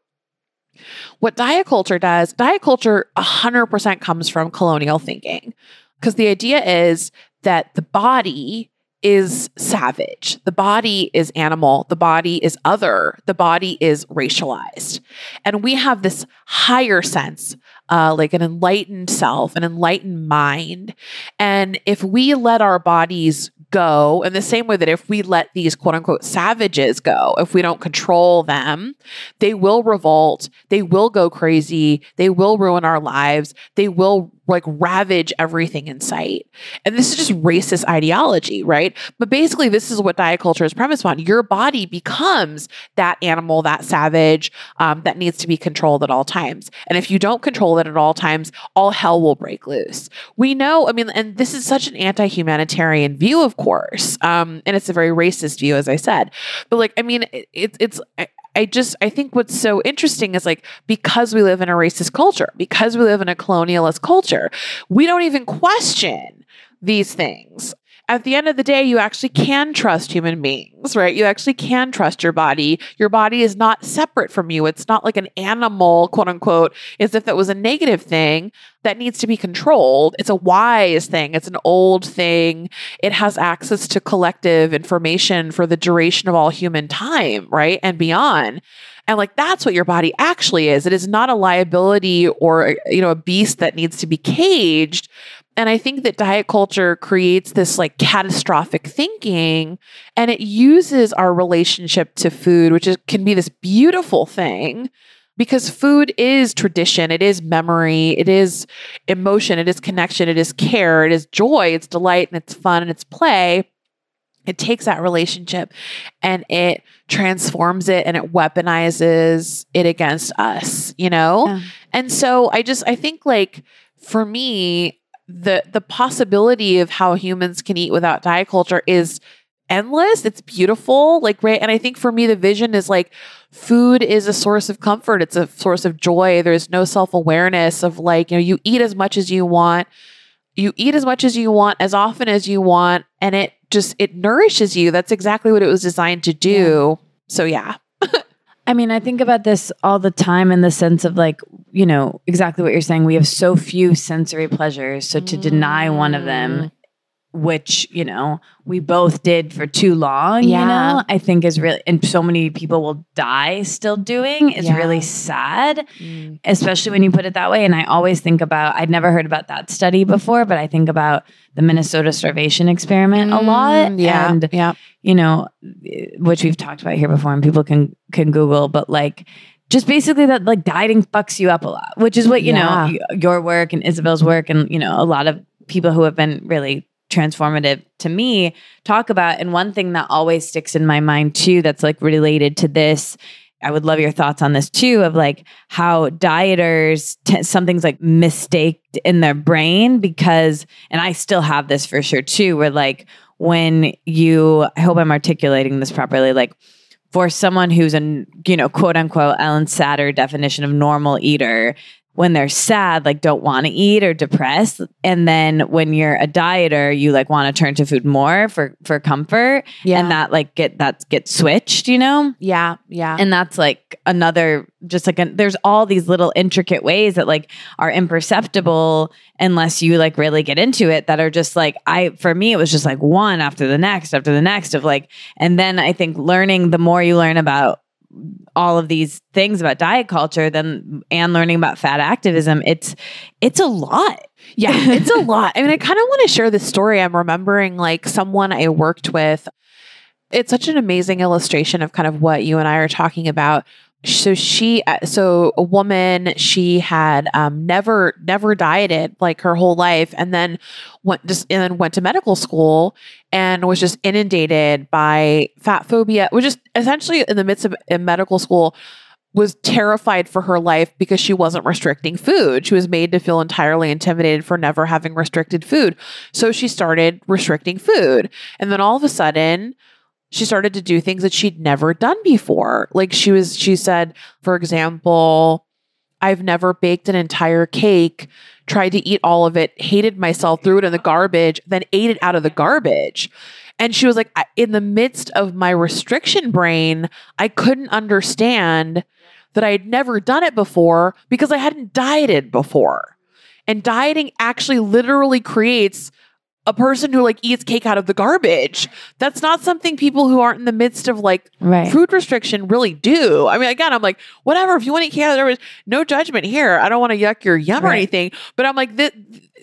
what diet culture does, diet culture 100% comes from colonial thinking. Because the idea is that the body is savage. The body is animal. The body is other. The body is racialized. And we have this higher sense, uh, like an enlightened self, an enlightened mind. And if we let our bodies go in the same way that if we let these quote unquote savages go, if we don't control them, they will revolt, they will go crazy, they will ruin our lives, they will like ravage everything in sight. And this is just racist ideology, right? But basically, this is what diet culture is premised on. Your body becomes that animal, that savage um, that needs to be controlled at all times. And if you don't control it at all times, all hell will break loose. We know, I mean, and this is such an anti humanitarian view, of course. Um, and it's a very racist view, as I said. But like, I mean, it, it's, just I think what's so interesting is like because we live in a racist culture, because we live in a colonialist culture, we don't even question these things. At the end of the day, you actually can trust human beings, right? You actually can trust your body. Your body is not separate from you. It's not like an animal, quote unquote, as if that was a negative thing that needs to be controlled. It's a wise thing. It's an old thing. It has access to collective information for the duration of all human time, right? And beyond. And like that's what your body actually is. It is not a liability or uh, you know a beast that needs to be caged. And I think that diet culture creates this like catastrophic thinking and it uses our relationship to food, which is, can be this beautiful thing because food is tradition, it is memory, it is emotion, it is connection, it is care, it is joy, it's delight, and it's fun and it's play. It takes that relationship and it transforms it and it weaponizes it against us, you know? Yeah. And so I just I think like for me the the possibility of how humans can eat without diet culture is endless. It's beautiful. Like, right. And I think for me, the vision is like food is a source of comfort. It's a source of joy. There's no self awareness of like, you know, you eat as much as you want. You eat as much as you want, as often as you want, and it just it nourishes you. That's exactly what it was designed to do. Yeah. So yeah. [LAUGHS] I mean, I think about this all the time in the sense of like, you know, exactly what you're saying. We have so few sensory pleasures. So to mm. deny one of them mm which you know we both did for too long yeah. you know i think is really and so many people will die still doing is yeah. really sad mm. especially when you put it that way and i always think about i'd never heard about that study before but i think about the minnesota starvation experiment mm, a lot yeah and yeah you know which we've talked about here before and people can can google but like just basically that like dieting fucks you up a lot which is what you yeah. know your work and isabel's work and you know a lot of people who have been really transformative to me talk about. And one thing that always sticks in my mind too, that's like related to this. I would love your thoughts on this too of like how dieters, t- something's like mistaked in their brain because, and I still have this for sure too, where like when you, I hope I'm articulating this properly, like for someone who's a, you know, quote unquote Ellyn Satter definition of normal eater, when they're sad, like don't want to eat or depressed. And then when you're a dieter, you like want to turn to food more for for comfort. Yeah. And that like get that gets switched, you know? Yeah. Yeah. And that's like another just like a, there's all these little intricate ways that like are imperceptible unless you like really get into it that are just like I for me it was just like one after the next after the next of like and then I think learning the more you learn about all of these things about diet culture then and learning about fat activism it's it's a lot. Yeah [LAUGHS] it's a lot. I mean i kind of want to share this story. I'm remembering like someone i worked with. It's such an amazing illustration of kind of what you and i are talking about so she uh, so a woman she had um, never never dieted like her whole life and then went just and then went to medical school and was just inundated by fat phobia was just essentially in the midst of medical school was terrified for her life because she wasn't restricting food. She was made to feel entirely intimidated for never having restricted food. So she started restricting food. And then all of a sudden, she started to do things that she'd never done before. Like she was, she said, for example, I've never baked an entire cake, tried to eat all of it, hated myself, threw it in the garbage, then ate it out of the garbage. And she was like, in the midst of my restriction brain, I couldn't understand that I had never done it before because I hadn't dieted before. And dieting actually literally creates a person who like eats cake out of the garbage. That's not something people who aren't in the midst of like Right. food restriction really do. I mean, again, I'm like, whatever. If you want to eat cake out of the garbage, no judgment here. I don't want to yuck your yum or anything. But I'm like, the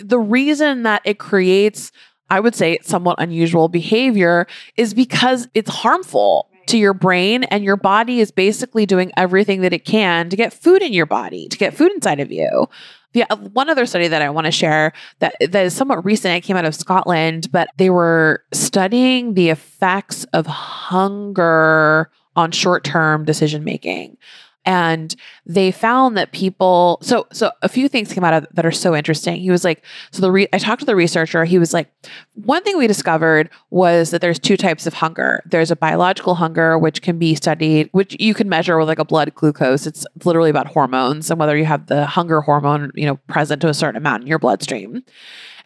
the reason that it creates, I would say, somewhat unusual behavior is because it's harmful to your brain and your body is basically doing everything that it can to get food in your body, to get food inside of you. Yeah, uh, one other study that I want to share that that is somewhat recent. It came out of Scotland, but they were studying the effects of hunger on short-term decision making. And they found that people so so a few things came out of that are so interesting. He was like, so the re, I talked to the researcher. He was like, one thing we discovered was that there's two types of hunger. There's a biological hunger, which can be studied, which you can measure with like a blood glucose. It's literally about hormones and whether you have the hunger hormone, you know, present to a certain amount in your bloodstream.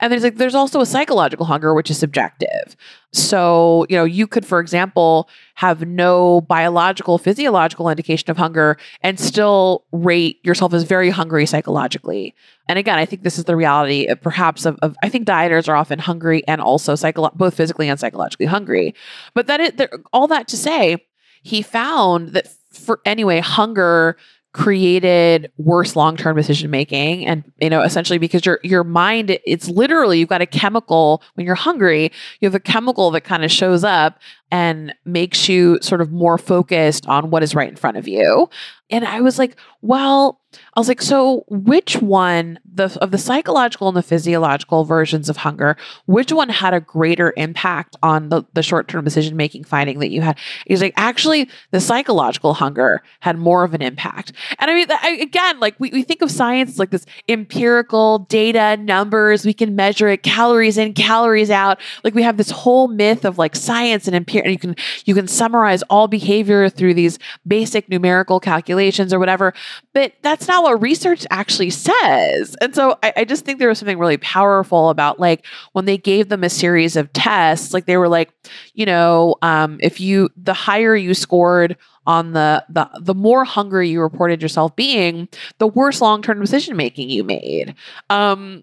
And there's like there's also a psychological hunger, which is subjective. So, you know, you could, for example, have no biological, physiological indication of hunger and still rate yourself as very hungry psychologically. And again, I think this is the reality of perhaps of, of I think dieters are often hungry and also psycho- both physically and psychologically hungry. But that it all that to say, he found that for anyway, hunger created worse long-term decision making and you know essentially because your your mind it's literally you've got a chemical when you're hungry you have a chemical that kind of shows up and makes you sort of more focused on what is right in front of you. And i was like well i was like so which one the of the psychological and the physiological versions of hunger which one had a greater impact on the, the short-term decision making finding that you had? He's like actually the psychological hunger had more of an impact. And i mean I, again like we, we think of science like this empirical data numbers we can measure it calories in calories out. Like we have this whole myth of like science and empirical and you can you can summarize all behavior through these basic numerical calculations or whatever but that's not what research actually says. And so I, I just think there was something really powerful about like when they gave them a series of tests like they were like you know um, if you the higher you scored on the the the more hungry you reported yourself being the worse long-term decision making you made. Um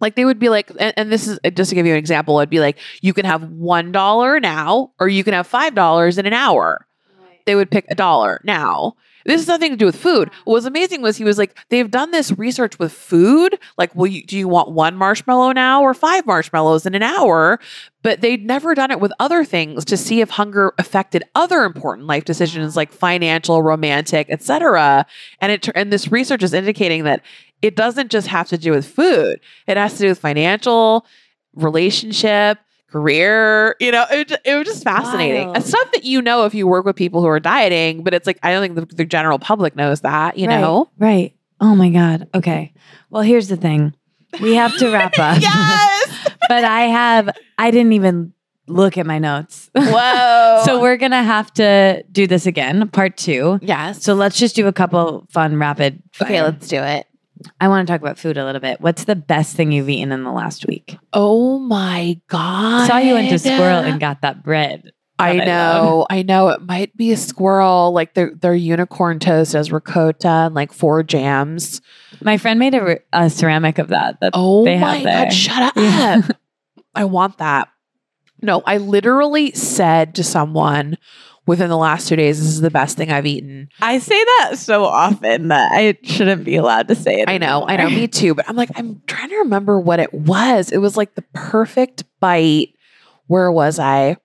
like they would be like and, and this is uh, just to give you an example it'd be like you can have one dollar now or you can have five dollars in an hour. They would pick a dollar now this has nothing to do with food. What was amazing was he was like, they've done this research with food. Like, well, you, do you want one marshmallow now or five marshmallows in an hour? But they'd never done it with other things to see if hunger affected other important life decisions like financial, romantic, etc. And it and this research is indicating that it doesn't just have to do with food. It has to do with financial, relationship, career. You know, it, it was just fascinating. Wild. Stuff that you know if you work with people who are dieting, but it's like I don't think the, the general public knows that. You Right, know. Right. Oh my God. Okay. Well, here's the thing. We have to wrap [LAUGHS] up. yes. [LAUGHS] but I have, I didn't even look at my notes. Whoa. [LAUGHS] so we're going to have to do this again, part two. yes. So let's just do a couple fun rapid. okay, let's do it. I want to talk about food a little bit. What's the best thing you've eaten in the last week? Oh my god! I saw you went to Sqirl and got that bread. I that I know, I know. It might be a squirrel. Like their their unicorn toast has ricotta and like four jams. My friend made a, a ceramic of that. That Oh they my have there. god! Shut up! [LAUGHS] I want that. No, I literally said to someone within the last two days, "This is the best thing I've eaten." I say that so often that I shouldn't be allowed to say it. I know, I know, me too. But I'm like, I'm trying to remember what it was. It was like the perfect bite. Where was I?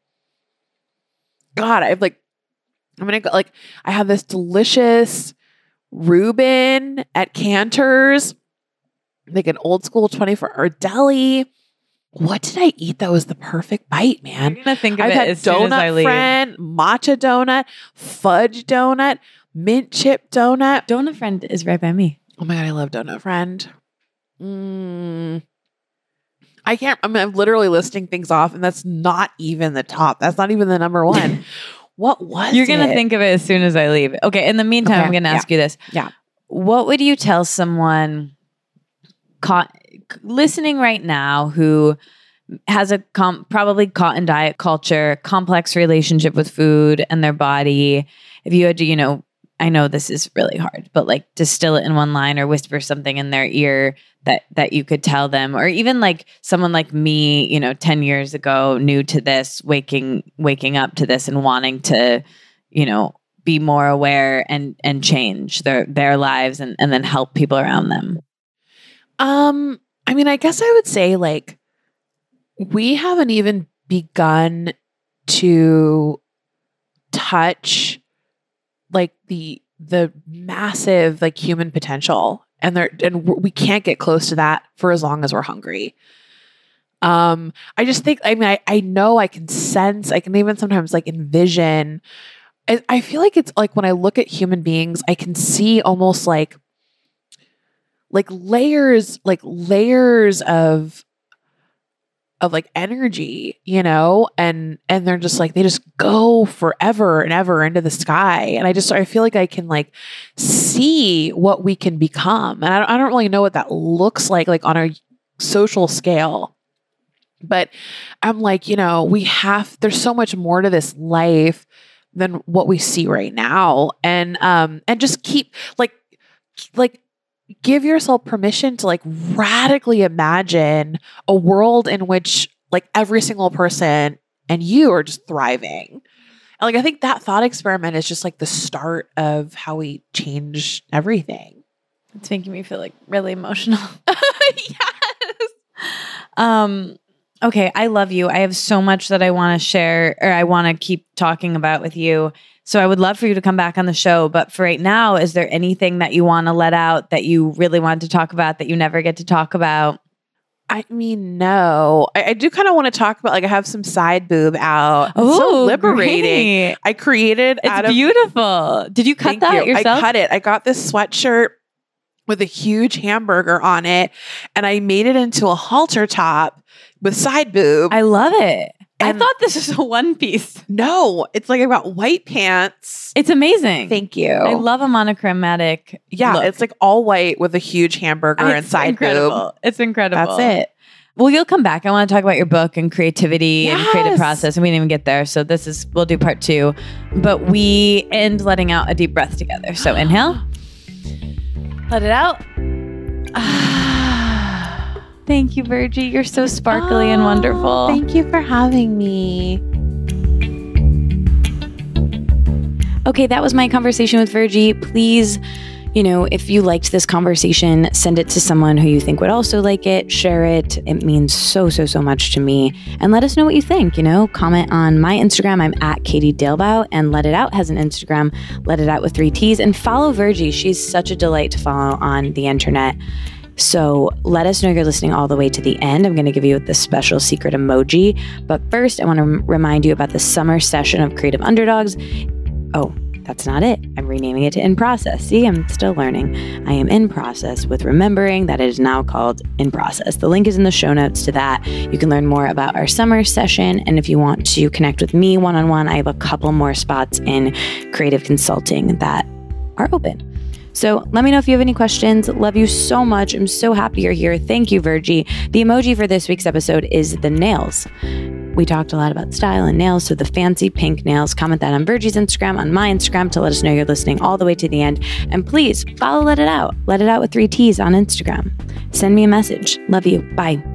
God, I've like, I'm gonna go like, I had this delicious Reuben at Canter's, like an old school 24 hour deli. What did I eat that was the perfect bite, man? I'm gonna think of I've it had as soon as I donut leave. friend, matcha donut, fudge donut, mint chip donut. Donut friend is right by me. Oh my god, I love Donut Friend. Mm. I can't. I mean, I'm literally listing things off, and that's not even the top. That's not even the number one. [LAUGHS] what was You're gonna it? think of it as soon as I leave. Okay. In the meantime, Okay, I'm gonna yeah, ask you this. yeah. What would you tell someone caught listening right now who has a com- probably caught in diet culture, complex relationship with food and their body? If you had to, you know, I know this is really hard, but like distill it in one line or whisper something in their ear that that you could tell them or even like someone like me, you know, 10 years ago new to this, waking waking up to this and wanting to, you know, be more aware and and change their their lives and and then help people around them. Um, I mean, I guess I would say like we haven't even begun to touch like the the massive like human potential. And there and we can't get close to that for as long as we're hungry. Um i just think i mean i, I know i can sense i can even sometimes like envision. I, I feel like it's like when i look at human beings i can see almost like like layers like layers of of like energy, you know, and and they're just like they just go forever and ever into the sky, and I just I feel like I can like see what we can become, and I don't, I don't really know what that looks like like on a social scale, but I'm like you know we have there's so much more to this life than what we see right now, and um and just keep like like give yourself permission to like radically imagine a world in which like every single person and you are just thriving. And like I think that thought experiment is just like the start of how we change everything. It's making me feel like really emotional. [LAUGHS] yes. Um okay, I love you. I have so much that I want to share or I want to keep talking about with you. So I would love for you to come back on the show. But for right now, is there anything that you want to let out that you really want to talk about that you never get to talk about? I mean, no. I, I do kind of want to talk about like I have some side boob out. It's so Oh, liberating. great. I created out It's of beautiful. Did you cut that you. yourself? I cut it. I got this sweatshirt with a huge hamburger on it, and I made it into a halter top with side boob. I love it. I thought this was a one piece. no, it's like I got white pants. It's amazing. Thank you. I love a monochromatic. yeah, look. it's like all white with a huge hamburger and It's side incredible. boob. It's incredible. That's it. Well, you'll come back. I want to talk about your book and creativity and creative process. And we didn't even get there. So this is we'll do part two. But we end letting out a deep breath together. So inhale. [GASPS] Let it out. [SIGHS] Thank you, Virgie. You're so sparkly and Oh, wonderful. Thank you for having me. Okay, that was my conversation with Virgie. Please, you know, if you liked this conversation, send it to someone who you think would also like it. Share it. It means so, so, so much to me. And let us know what you think. You know, comment on my Instagram. I'm at Katie Dalebout, and Let It Out has an Instagram, Let It Out with three T's. And follow Virgie. She's such a delight to follow on the internet. So let us know you're listening all the way to the end. I'm going to give you the special secret emoji. But first, I want to rem- remind you about the summer session of Creative Underdogs. Oh, that's not it. I'm renaming it to In Process. See, I'm still learning. I am in process with remembering that it is now called In Process. The link is in the show notes to that. You can learn more about our summer session. And if you want to connect with me one on one, I have a couple more spots in creative consulting that are open. So let me know if you have any questions. Love you so much. I'm so happy you're here. Thank you, Virgie. The emoji for this week's episode is the nails. We talked a lot about style and nails, so the fancy pink nails. Comment that on Virgie's Instagram, on my Instagram to let us know you're listening all the way to the end. And please follow Let It Out. Let It Out with three T's on Instagram. Send me a message. Love you. Bye.